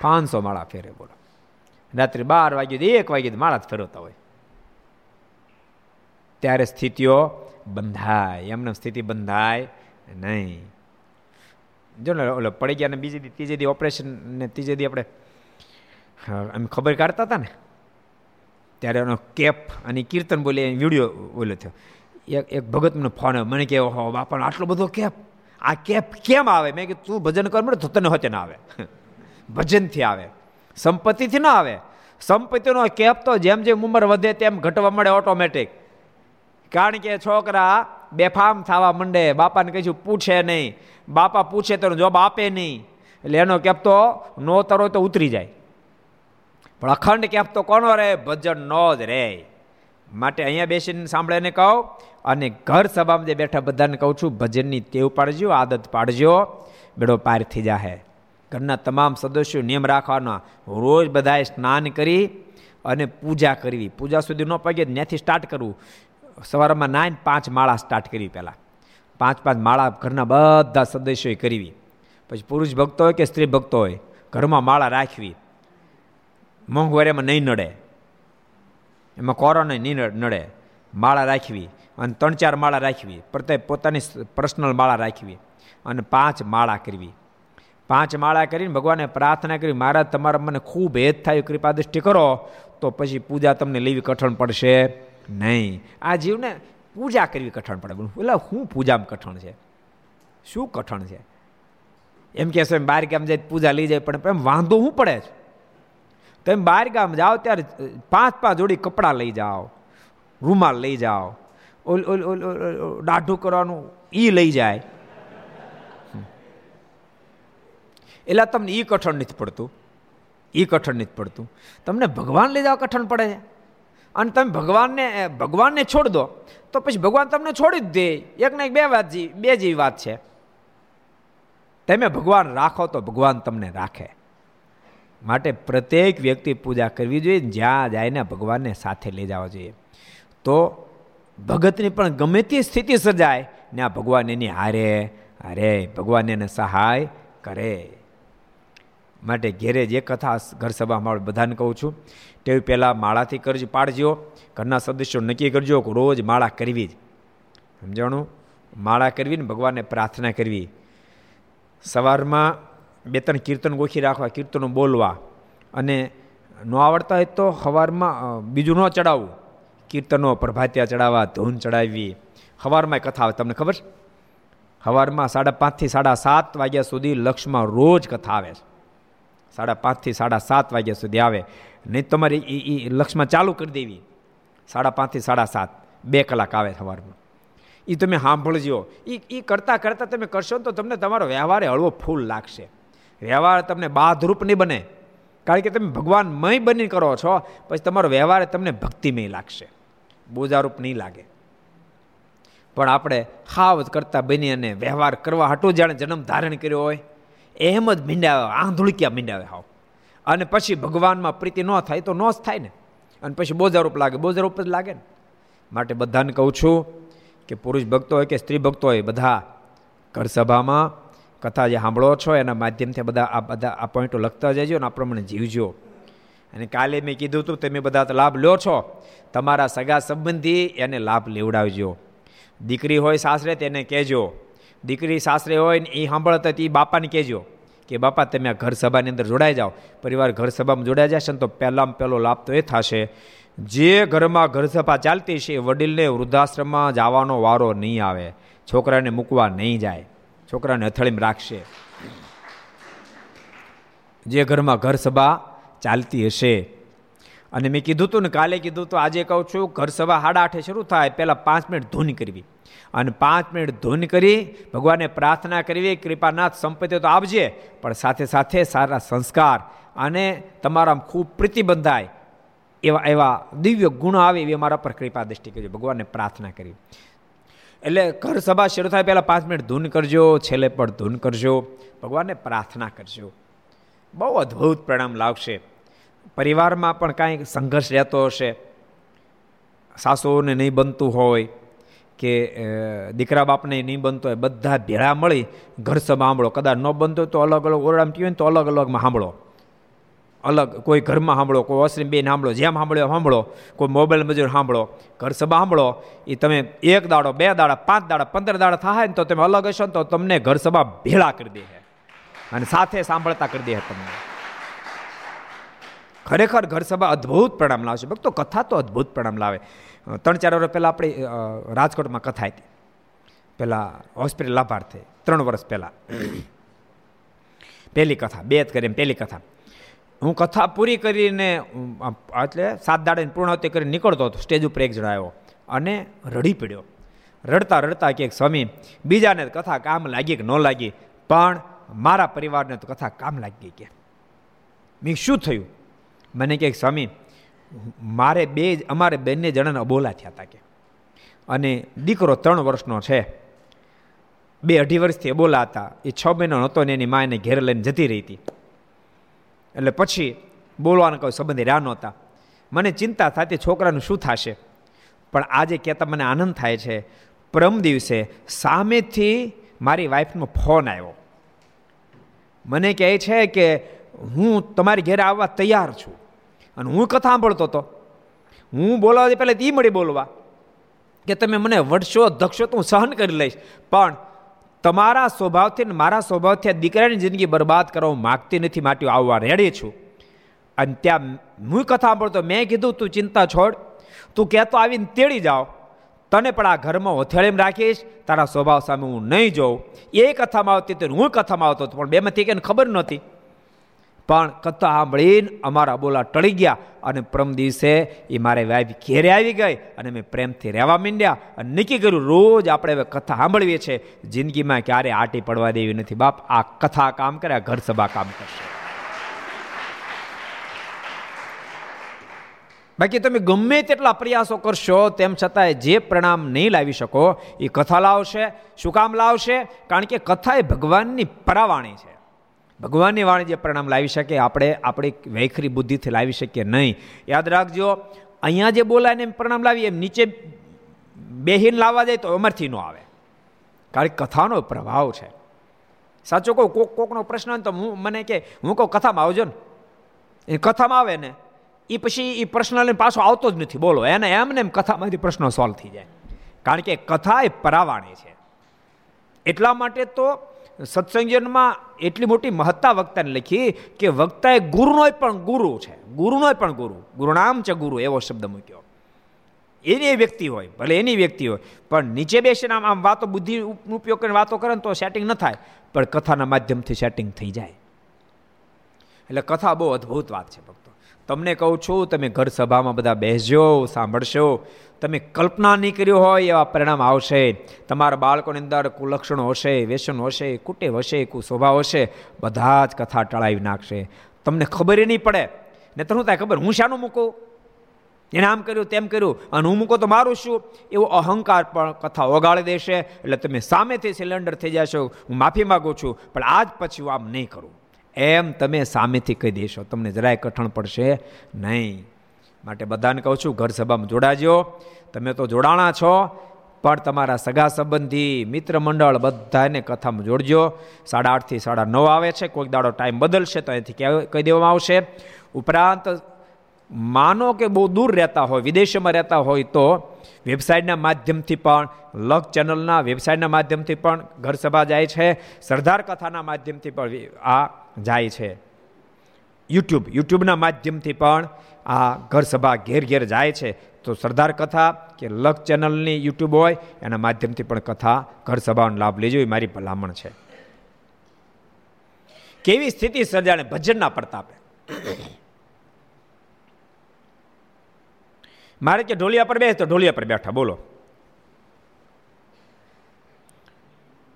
પાંચસો માળા ફેરવે, બોલો. રાત્રે બાર વાગ્યે એક વાગ્યે માળા જ ફેરવતા હોય. ત્યારે સ્થિતિઓ બંધાય. એમને સ્થિતિ બંધાય નહીં. જો ને ઓલો પડી ગયા ને બીજી ત્રીજે દી ઓપરેશન ને ત્રીજે દી આપણે એમ ખબર કાઢતા હતા ને? ત્યારે એનો કેપ અને કીર્તન બોલે વીડિયો ઓલો થયો. એક એક ભગત મને ફોન મને કે હો બાપાનો આટલો બધો કેપ? આ કેપ કેમ આવે? મેં કીધું, તું ભજન કર મળે તો તને હોતે ના આવે. ભજનથી આવે. સંપત્તિથી ના આવે. સંપત્તિનો કેપ તો જેમ જેમ ઉંમર વધે તેમ ઘટવા મળે ઓટોમેટિક કારણ કે છોકરા બેફામ થવા માંડે. બાપાને કહીશું પૂછે નહીં. બાપા પૂછે તો જવાબ આપે નહીં. એટલે એનો કેપ તો નો તરો તો ઉતરી જાય. પણ અખંડ કેપ તો કોનો રહે? ભજન નો જ રહે. માટે અહીંયા બેસીને સાંભળે ને કહું, અને ઘર સભામાં જે બેઠા બધાને કહું છું, ભજનની ટેવ પાડજો, આદત પાડજો. બેડો પાર થઈ જાહે. ઘરના તમામ સદસ્યો નિયમ રાખવાના. રોજ બધાએ સ્નાન કરી અને પૂજા કરવી. પૂજા સુધી ન પગે ત્યાંથી સ્ટાર્ટ કરવું સવારમાં નાઈને પાંચ માળા સ્ટાર્ટ કરવી પહેલાં. પાંચ પાંચ માળા ઘરના બધા સદસ્યોએ કરવી. પછી પુરુષ ભક્તો હોય કે સ્ત્રી ભક્તો હોય, ઘરમાં માળા રાખવી. મોંઘવારીમાં નહીં નડે. એમાં કોરોના નહીં નડે. માળા રાખવી અને ત્રણ ચાર માળા રાખવી. પ્રત્યે પોતાની પર્સનલ માળા રાખવી અને પાંચ માળા કરવી. પાંચ માળા કરીને ભગવાને પ્રાર્થના કરી, મહારાજ, તમારા મને ખૂબ હેત થાય કૃપા દૃષ્ટિ કરો. તો પછી પૂજા તમને લેવી કઠણ પડશે નહીં. આ જીવને પૂજા કરવી કઠણ પડે. એટલે શું પૂજામાં કઠણ છે? શું કઠણ છે? એમ કહેશો, એમ બહાર ગામ જાય પૂજા લઈ જાય, પણ એમ વાંધો શું પડે છે? તો એમ બહાર ગામ જાઓ, ત્યારે પાંચ પાંચ જોડી કપડાં લઈ જાઓ, રૂમાલ લઈ જાઓ, ઓલ ઓલ ઓલ દાઢું કરવાનું એ લઈ જાય. એટલે તમને એ કઠણ નથી પડતું. એ કઠણ નથી પડતું. તમને ભગવાન લઈ જાવ કઠણ પડે અને તમે ભગવાનને ભગવાનને છોડ દો, તો પછી ભગવાન તમને છોડી જ દે. એક ને એક બે વાત બે જેવી વાત છે. તમે ભગવાન રાખો તો ભગવાન તમને રાખે. માટે પ્રત્યેક વ્યક્તિ પૂજા કરવી જોઈએ, જ્યાં જાય ભગવાનને સાથે લઈ જવા જોઈએ. તો ભગતની પણ ગમે તે સ્થિતિ સર્જાય ને આ ભગવાન એની હારે હારે ભગવાન એને સહાય કરે. માટે ઘેરે જે કથા ઘર સભામાં બધાને કહું છું, તે પહેલાં માળાથી કરજો પાડજો, ઘરના સદસ્યો નક્કી કરજો કે રોજ માળા કરવી જ. સમજાણું? માળા કરવી ને ભગવાનને પ્રાર્થના કરવી. સવારમાં બે ત્રણ કીર્તન ગોખી રાખવા, કીર્તનો બોલવા. અને ન આવડતા હોય તો સવારમાં બીજું ન ચડાવવું. કીર્તનો પ્રભાત્યા ચડાવવા, ધૂન ચડાવવી. સવારમાં કથા આવે, તમને ખબર? છે સવારમાં સાડા પાંચથી સાડા સાત વાગ્યા સુધી લક્ષમાં રોજ કથા આવે છે. સાડા પાંચથી સાડા સાત વાગ્યા સુધી આવે. નહીં તમારે એ એ લક્ષમાં ચાલુ કરી દેવી. સાડા પાંચથી સાડા સાત. બે કલાક આવે સવારમાં. એ તમે સાંભળજો. એ એ કરતાં કરતાં તમે કરશો તો તમને તમારો વ્યવહારે હળવો ફૂલ લાગશે. વ્યવહાર તમને બાધરૂપ નહીં બને. કારણ કે તમે ભગવાન મય બની કરો છો, પછી તમારો વ્યવહાર તમને ભક્તિમય લાગશે. બોજારૂપ નહીં લાગે. પણ આપણે હાવ કરતાં બની અને વ્યવહાર કરવા હાટું જાણે જન્મ ધારણ કર્યો હોય એમ જ મીંડાવે, આંધુળક્યા મીંડાવે હાવ. અને પછી ભગવાનમાં પ્રીતિ ન થાય તો ન જ થાય ને. અને પછી બોજારૂપ લાગે, બોજારૂપ જ લાગે ને. માટે બધાને કહું છું કે પુરુષ ભક્તો હોય કે સ્ત્રી ભક્તો હોય, બધા ઘર સભામાં કથા જે સાંભળો છો, એના માધ્યમથી બધા આ બધા આ પોઈન્ટો લખતા જજો અને આ પ્રમાણે જીવજો. અને કાલે મેં કીધું હતું તમે બધા લાભ લો છો. તમારા સગા સંબંધી એને લાભ લેવડાવજો. દીકરી હોય સાસરે તેને કહેજો દીકરી સાસરે હોય ને એ સાંભળતા એ બાપાને કહેજો કે, બાપા, તમે આ ઘર સભાની અંદર જોડાઈ જાઓ. પરિવાર ઘર સભામાં જોડાઈ જશે ને તો પહેલાં પહેલો લાભ તો એ થશે. જે ઘરમાં ઘર સભા ચાલતી છે વડીલને વૃદ્ધાશ્રમમાં જવાનો વારો નહીં આવે. છોકરાને મૂકવા નહીં જાય. છોકરાને અથળીમાં રાખશે. જે ઘરમાં ઘર સભા ચાલતી હશે અને મેં કીધું હતું ને, કાલે કીધું તો, આજે કહું છું, ઘર સભા સાડા આઠે શરૂ થાય, પહેલાં પાંચ મિનિટ ધૂન કરવી. અને પાંચ મિનિટ ધૂન કરી ભગવાનને પ્રાર્થના કરવી, કૃપાનાથ સંપત્તિ તો આપજે, પણ સાથે સાથે સારા સંસ્કાર અને તમારા ખૂબ પ્રીતિ બંધાય, એવા એવા દિવ્ય ગુણો આવે એવી અમારા પર કૃપા દ્રષ્ટિ કરજો ભગવાનને પ્રાર્થના કરી. એટલે ઘર સભા શરૂ થાય, પહેલાં પાંચ મિનિટ ધૂન કરજો, છેલ્લે પણ ધૂન કરજો ભગવાનને પ્રાર્થના કરજો. બહુ અદ્ભુત પરિણામ લાવશે. પરિવારમાં પણ કાંઈક સંઘર્ષ રહેતો હશે, સાસુઓને નહીં બનતું હોય કે દીકરા બાપને નહીં બનતો હોય, બધા ભેળા મળી ઘર સભા સાંભળો. કદાચ ન બનતો તો અલગ અલગ ઓરડામાં થયું ને તો અલગ અલગમાં સાંભળો. અલગ કોઈ ઘરમાં સાંભળો, કોઈ ઓસરી બેન સાંભળો, જેમ સાંભળ્યો સાંભળો, કોઈ મોબાઈલ મજૂર સાંભળો, ઘર સભા સાંભળો એ તમે એક દાડો, બે દાડા, પાંચ દાડા, પંદર દાડા થાય ને તો તમે અલગ હશો ને તો તમને ઘર સભા ભેળા કરી દે અને સાથે સાંભળતા કરી દે તમને. ખરેખર ઘર સભા અદ્ભુત પરિણામ લાવશે. ભક્તો, કથા તો અદ્ભુત પરિણામ લાવે. ત્રણ ચાર વર્ષ પહેલાં આપણી રાજકોટમાં કથા હતી. પહેલાં હોસ્પિટલ લાભાર્થે, ત્રણ વર્ષ પહેલાં. પહેલી કથા, બે જ કરીને પહેલી કથા. હું કથા પૂરી કરીને એટલે સાત દાડાની પૂર્ણાવતી કરીને નીકળતો હતો, સ્ટેજ ઉપર એક જણા અને રડી પડ્યો. રડતા રડતા કે સ્વામી, બીજાને કથા કામ લાગી કે ન લાગી, પણ મારા પરિવારને તો કથા કામ લાગી કે. મેં શું થયું? મને કહે, સ્વામી, મારે બે અમારે બંને જણાને અબોલા થયા હતા કે. અને દીકરો ત્રણ વર્ષનો છે. બે અઢી વર્ષથી અબોલા હતા. એ છ મહિનો હતો ને એની મા એને ઘેર લઈને જતી રહી હતી. એટલે પછી બોલવાનો કોઈ સંબંધી રહ્યા નહોતા. મને ચિંતા થતી, છોકરાનું શું થશે? પણ આજે કહેતા મને આનંદ થાય છે. પરમ દિવસે સામેથી મારી વાઈફનો ફોન આવ્યો. મને કહે છે કે હું તમારી ઘરે આવવા તૈયાર છું. અને હું કથા સાંભળતો હતો હું બોલાવતી પહેલાં એ મળી બોલવા કે તમે મને વડશો ધક્ષો તો હું સહન કરી લઈશ. પણ તમારા સ્વભાવથી ને મારા સ્વભાવથી આ દીકરાની જિંદગી બરબાદ કરવા માગતી નથી, માટે આવવા રેડી છું. અને ત્યાં હું કથા સાંભળતો, મેં કીધું, તું ચિંતા છોડ. તું કહેતો આવીને તેડી જાઓ. તને પણ આ ઘરમાં હથેળીમાં રાખીશ. તારા સ્વભાવ સામે હું નહીં જોઉં. એ કથામાં આવતી તો હું કથામાં આવતો હતો, પણ બેમાંથી કે ખબર નહોતી. પણ કથા સાંભળીને અમારા બોલા ટળી ગયા અને પ્રમ દિવસે એ મારે વાઈફ ઘેરે આવી ગઈ અને મેં પ્રેમથી રહેવા માંડ્યા અને નક્કી કર્યું, રોજ આપણે હવે કથા સાંભળવીએ છીએ. જિંદગીમાં ક્યારે આટી પડવા દેવી નથી, બાપ. આ કથા કામ કરે, આ ઘર સભા કામ કરશે. બાકી તમે ગમે તેટલા પ્રયાસો કરશો, તેમ છતાંય જે પ્રણામ નહીં લાવી શકો, એ કથા લાવશે. શું કામ લાવશે? કારણ કે કથા એ ભગવાનની પરાવાણી છે. ભગવાનની વાણી જે પ્રણામ લાવી શકે, આપણે આપણી વૈખરી બુદ્ધિથી લાવી શકીએ નહીં. યાદ રાખજો, અહીંયા જે બોલાય ને એમ પ્રણામ લાવી, એમ નીચે બેહીન લાવવા જાય તો અમરથી ન આવે. કારણ કે કથાનો પ્રભાવ છે. સાચો કહું, કોક કોકનો પ્રશ્ન તો હું મને કે, હું કહું, કથામાં આવજો ને. એ કથામાં આવે ને એ પછી એ પ્રશ્ન લઈને પાછો આવતો જ નથી. બોલો, એને એમને એમ કથામાંથી પ્રશ્નો સોલ્વ થઈ જાય. કારણ કે કથા એ પરાવાણી છે. એટલા માટે તો સત્સંગનમાં એટલી મોટી મહત્તા વક્તાને લખી કે વક્તા એ ગુરુનો પણ ગુરુ છે. ગુરુનો પણ ગુરુ. ગુરુનામ છે ગુરુ એવો શબ્દ મૂક્યો. એની વ્યક્તિ હોય, ભલે એની વ્યક્તિ હોય, પણ નીચે બેસીને આમ આમ વાતો બુદ્ધિ ઉપયોગ કરીને વાતો કરે ને તો સેટિંગ ન થાય, પણ કથાના માધ્યમથી સેટિંગ થઈ જાય. એટલે કથા બહુ અદ્ભુત વાત છે ભક્તો. તમને કહું છું, તમે ઘર સભામાં બધા બેસજો, સાંભળશો તમે કલ્પના નહીં કર્યો હોય એવા પરિણામ આવશે. તમારા બાળકોની અંદર કુલક્ષણો હશે, વ્યસન હશે, કુટેવ હશે કુસ્વભાવ હશે, બધા જ કથા ટળાવી નાખશે. તમને ખબર નહીં પડે. ને તો શું થાય ખબર? હું શાનું મૂકું? એને આમ કર્યું, તેમ કર્યું, અને હું મૂકો તો મારું શું? એવો અહંકાર પણ કથા ઓગાળી દેશે. એટલે તમે સામેથી સિલિન્ડર થઈ જશો. હું માફી માગું છું, પણ આજ પછી હું આમ નહીં કરું. એમ તમે સામેથી કહી દેશો. તમને જરાય કઠણ પડશે નહીં. માટે બધાને કહું છું, ઘર સભામાં જોડાજો. તમે તો જોડાણા છો, પણ તમારા સગા સંબંધી, મિત્ર મંડળ બધાને કથામાં જોડજો. સાડા આઠથી સાડા નવ આવે છે, કોઈક દાડો ટાઈમ બદલશે તો અહીંથી કહી દેવામાં આવશે. ઉપરાંત, માનો કે બહુ દૂર રહેતા હોય, વિદેશમાં રહેતા હોય તો વેબસાઇટના માધ્યમથી પણ લક ચેનલના વેબસાઇટના માધ્યમથી પણ ઘર સભા જાય છે, સરદાર કથાના માધ્યમથી પણ આ જાય છે. યુટ્યુબ યુટ્યુબના માધ્યમથી પણ આ ઘર સભા ઘેર ઘેર જાય છે, તો સરદાર કથા કે લક ચેનલની યુટ્યુબ હોય, એના માધ્યમથી પણ કથા ઘર સભાનો લાભ લેજો, એ મારી ભલામણ છે. કેવી સ્થિતિ સર્જાણે ભજનના પ્રતાપે? મારે કે ઢોલિયા પર બેસ તો ઢોલિયા પર બેઠા, બોલો.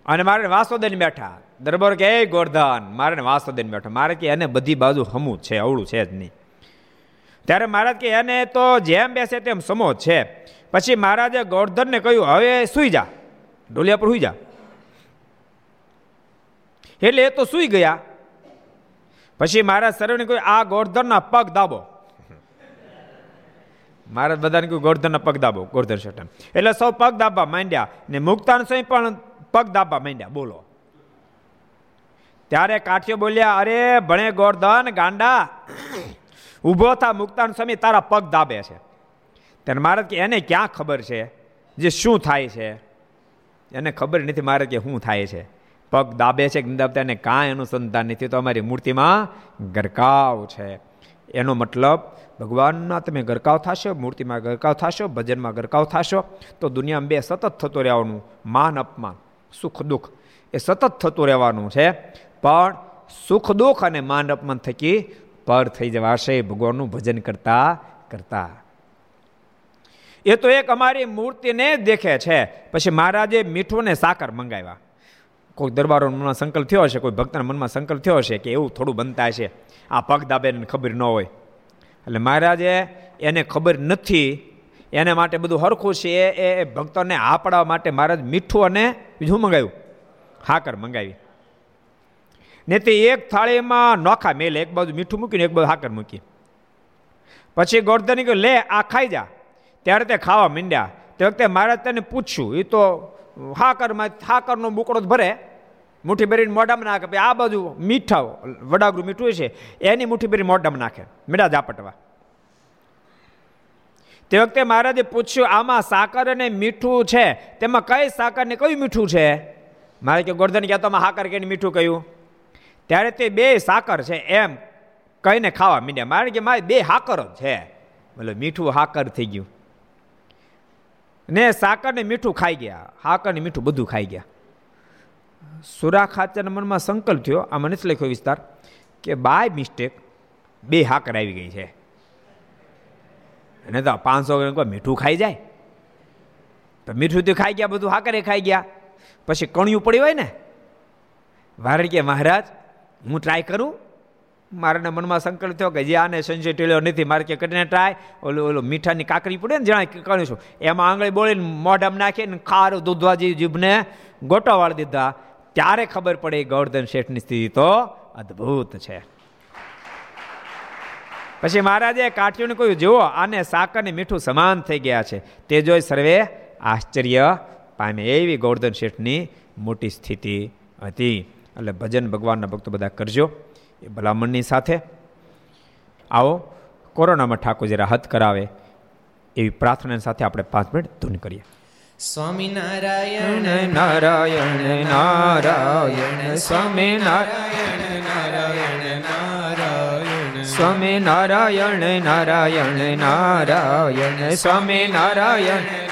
અને મારે વાસોદન બેઠા, દરબાર કે, એ ગોરધન, મારે વાસોદન બેઠા. મારે કે, એને બધી બાજુ હમું છે, અવળું છે જ નહીં. ત્યારે મહારાજ કે, એને તો જેમ બેસે તેમ સમો છે. પછી મહારાજે ગોરધનને કહ્યું, હવે સુઈ જા. ડોલિયા પર સુઈ જા. એટલે એ તો સુઈ ગયા. પછી મહારાજ સર્વને કહ્યું, આ ગોરધનના પગ દાબો. મહારાજ બધાને કહ્યું ગોરધનના પગ દાબો ગોરધન શટન એટલે સૌ પગ દાબવા માંડ્યા ને મુક્તાન સ્વામી પણ પગ દાબવા માંડ્યા, બોલો. ત્યારે કાઠિયો બોલ્યા, અરે ભણે ગોરધન ગાંડા ઊભો થા, મુક્તાન સ્વામી, તારા પગ દાબે છે. ત્યારે મહારાજ કે એને ક્યાં ખબર છે? જે શું થાય છે? એને ખબર નથી મારે કે શું થાય છે. પગ દાબે છે કે દાબતા એને કાંઈ અનુસંધાન નથી. તો અમારી મૂર્તિમાં ગરકાવ છે. એનો મતલબ, ભગવાનના તમે ગરકાવ થશો, મૂર્તિમાં ગરકાવ થશો, ભજનમાં ગરકાવ થશો, તો દુનિયામાં બે સતત થતું રહેવાનું, માન અપમાન, સુખ દુઃખ, એ સતત થતું રહેવાનું છે. પણ સુખ દુઃખ અને માન અપમાન થકી પર થઈ જવાશે, ભગવાનનું ભજન કરતા કરતા. એ તો એક અમારી મૂર્તિને દેખે છે. પછી મહારાજે મીઠું ને સાકર મંગાવ્યા. કોઈ દરબારો મનમાં સંકલ્પ થયો હશે, કોઈ ભક્તના મનમાં સંકલ્પ થયો હશે કે એવું થોડું બનતા હશે. આ પગ દાબેને ખબર ન હોય. એટલે મહારાજે એને ખબર નથી. એને માટે બધું હરખું છે. એ એ ભક્તોને હા પડાવવા માટે મહારાજ મીઠું અને બીજું મંગાવ્યું? હાકર મંગાવી. ને તે એક થાળીમાં નોખા મેલે, એક બાજુ મીઠું મૂકીને, એક બાજુ હાકર મૂકી પછી ગોરધની કહ્યું લે, આ ખાઈ જા. ત્યારે તે ખાવા માંડ્યા. તે વખતે મહારાજ તેને પૂછ્યું એ તો હાકરમાં, હાકરનો બુકડો જ ભરે. મુઠ્ઠી ભરીને મોઢામાં નાખે, પછી આ બાજુ મીઠા વડાગરું મીઠું છે, એની મુઠ્ઠી ભરી મોઢામાં નાખે મેળા ઝાપટવા. તે વખતે મહારાજે પૂછ્યું, આમાં સાકર અને મીઠું છે? તેમાં કઈ સાકર ને કયું મીઠું છે? મારે કે, ગોરધન કહેતો સાકર કે મીઠું કહ્યું? ત્યારે તે બે સાકર છે એમ કહીને ખાવા મીડ્યા. મારે કે મારે બે હાકર જ છે. મતલબ મીઠું હાકર થઈ ગયું. ને સાકર ને મીઠું ખાઈ ગયા. હાકર ને મીઠું બધું ખાઈ ગયા. સુરા ખાચરના મનમાં સંકલ્પ થયો. આ મને લખ્યો વિસ્તાર કે બાય મિસ્ટેક બે હાકર આવી ગઈ છે. અને તો પાંચસો ગ્રામ મીઠું ખાઈ જાય? તો મીઠું તો ખાઈ ગયા, બધું હાકરે ખાઈ ગયા. પછી કણિયું પડ્યું હોય ને? વારે કે મહારાજ હું ટ્રાય કરું? મારાના મનમાં સંકલ્પ થયો કે જે આને સંજય ટેલ્યો નથી, મારે કે કરીને ટ્રાય ઓલું ઓલું મીઠાની કાકરી પડે ને જણાય કરું છું. એમાં આંગળી બોળીને મોઢામાં નાખીને ખારું દૂધવાજી જીભને ગોટો વાળી દીધા. ત્યારે ખબર પડે ગોવર્ધન શેઠની સ્થિતિ તો અદ્ભુત છે. પછી મહારાજે કાઠીઓને કહ્યું, જુઓ, આને સાકર ને મીઠું સમાન થઈ ગયા છે. તે જોઈ સર્વે આશ્ચર્ય પામે એવી ગોવર્ધન શેઠની મોટી સ્થિતિ હતી. એટલે ભજન ભગવાનના ભક્તો બધા કરજો એ ભલામણની સાથે. આવો કોરોનામાં ઠાકોરજી રાહત કરાવે એવી પ્રાર્થના સાથે આપણે પાંચ મિનિટ ધૂન કરીએ. સ્વામિનારાયણ નારાયણ નારાયણ સ્વામી નારાયણ નારાયણ નારાયણ. સ્વામી નારાયણ નારાયણ નારાયણ સ્વામી નારાયણ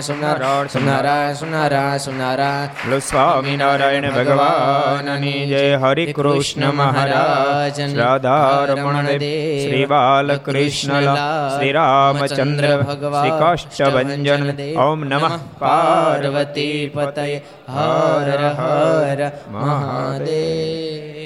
સોમનારાયણ સોમનારાયણ સોમનારાયણ સ્વામિનારાયણ ભગવાનની જય. હરિ કૃષ્ણ મહારાજ રાધારમણ શ્રી બાલકૃષ્ણ શ્રી રામચંદ્ર. શ્રી કાષ્ટભન ઓમ નમઃ પાર્વતી પતય. હર હર મહાદેવ.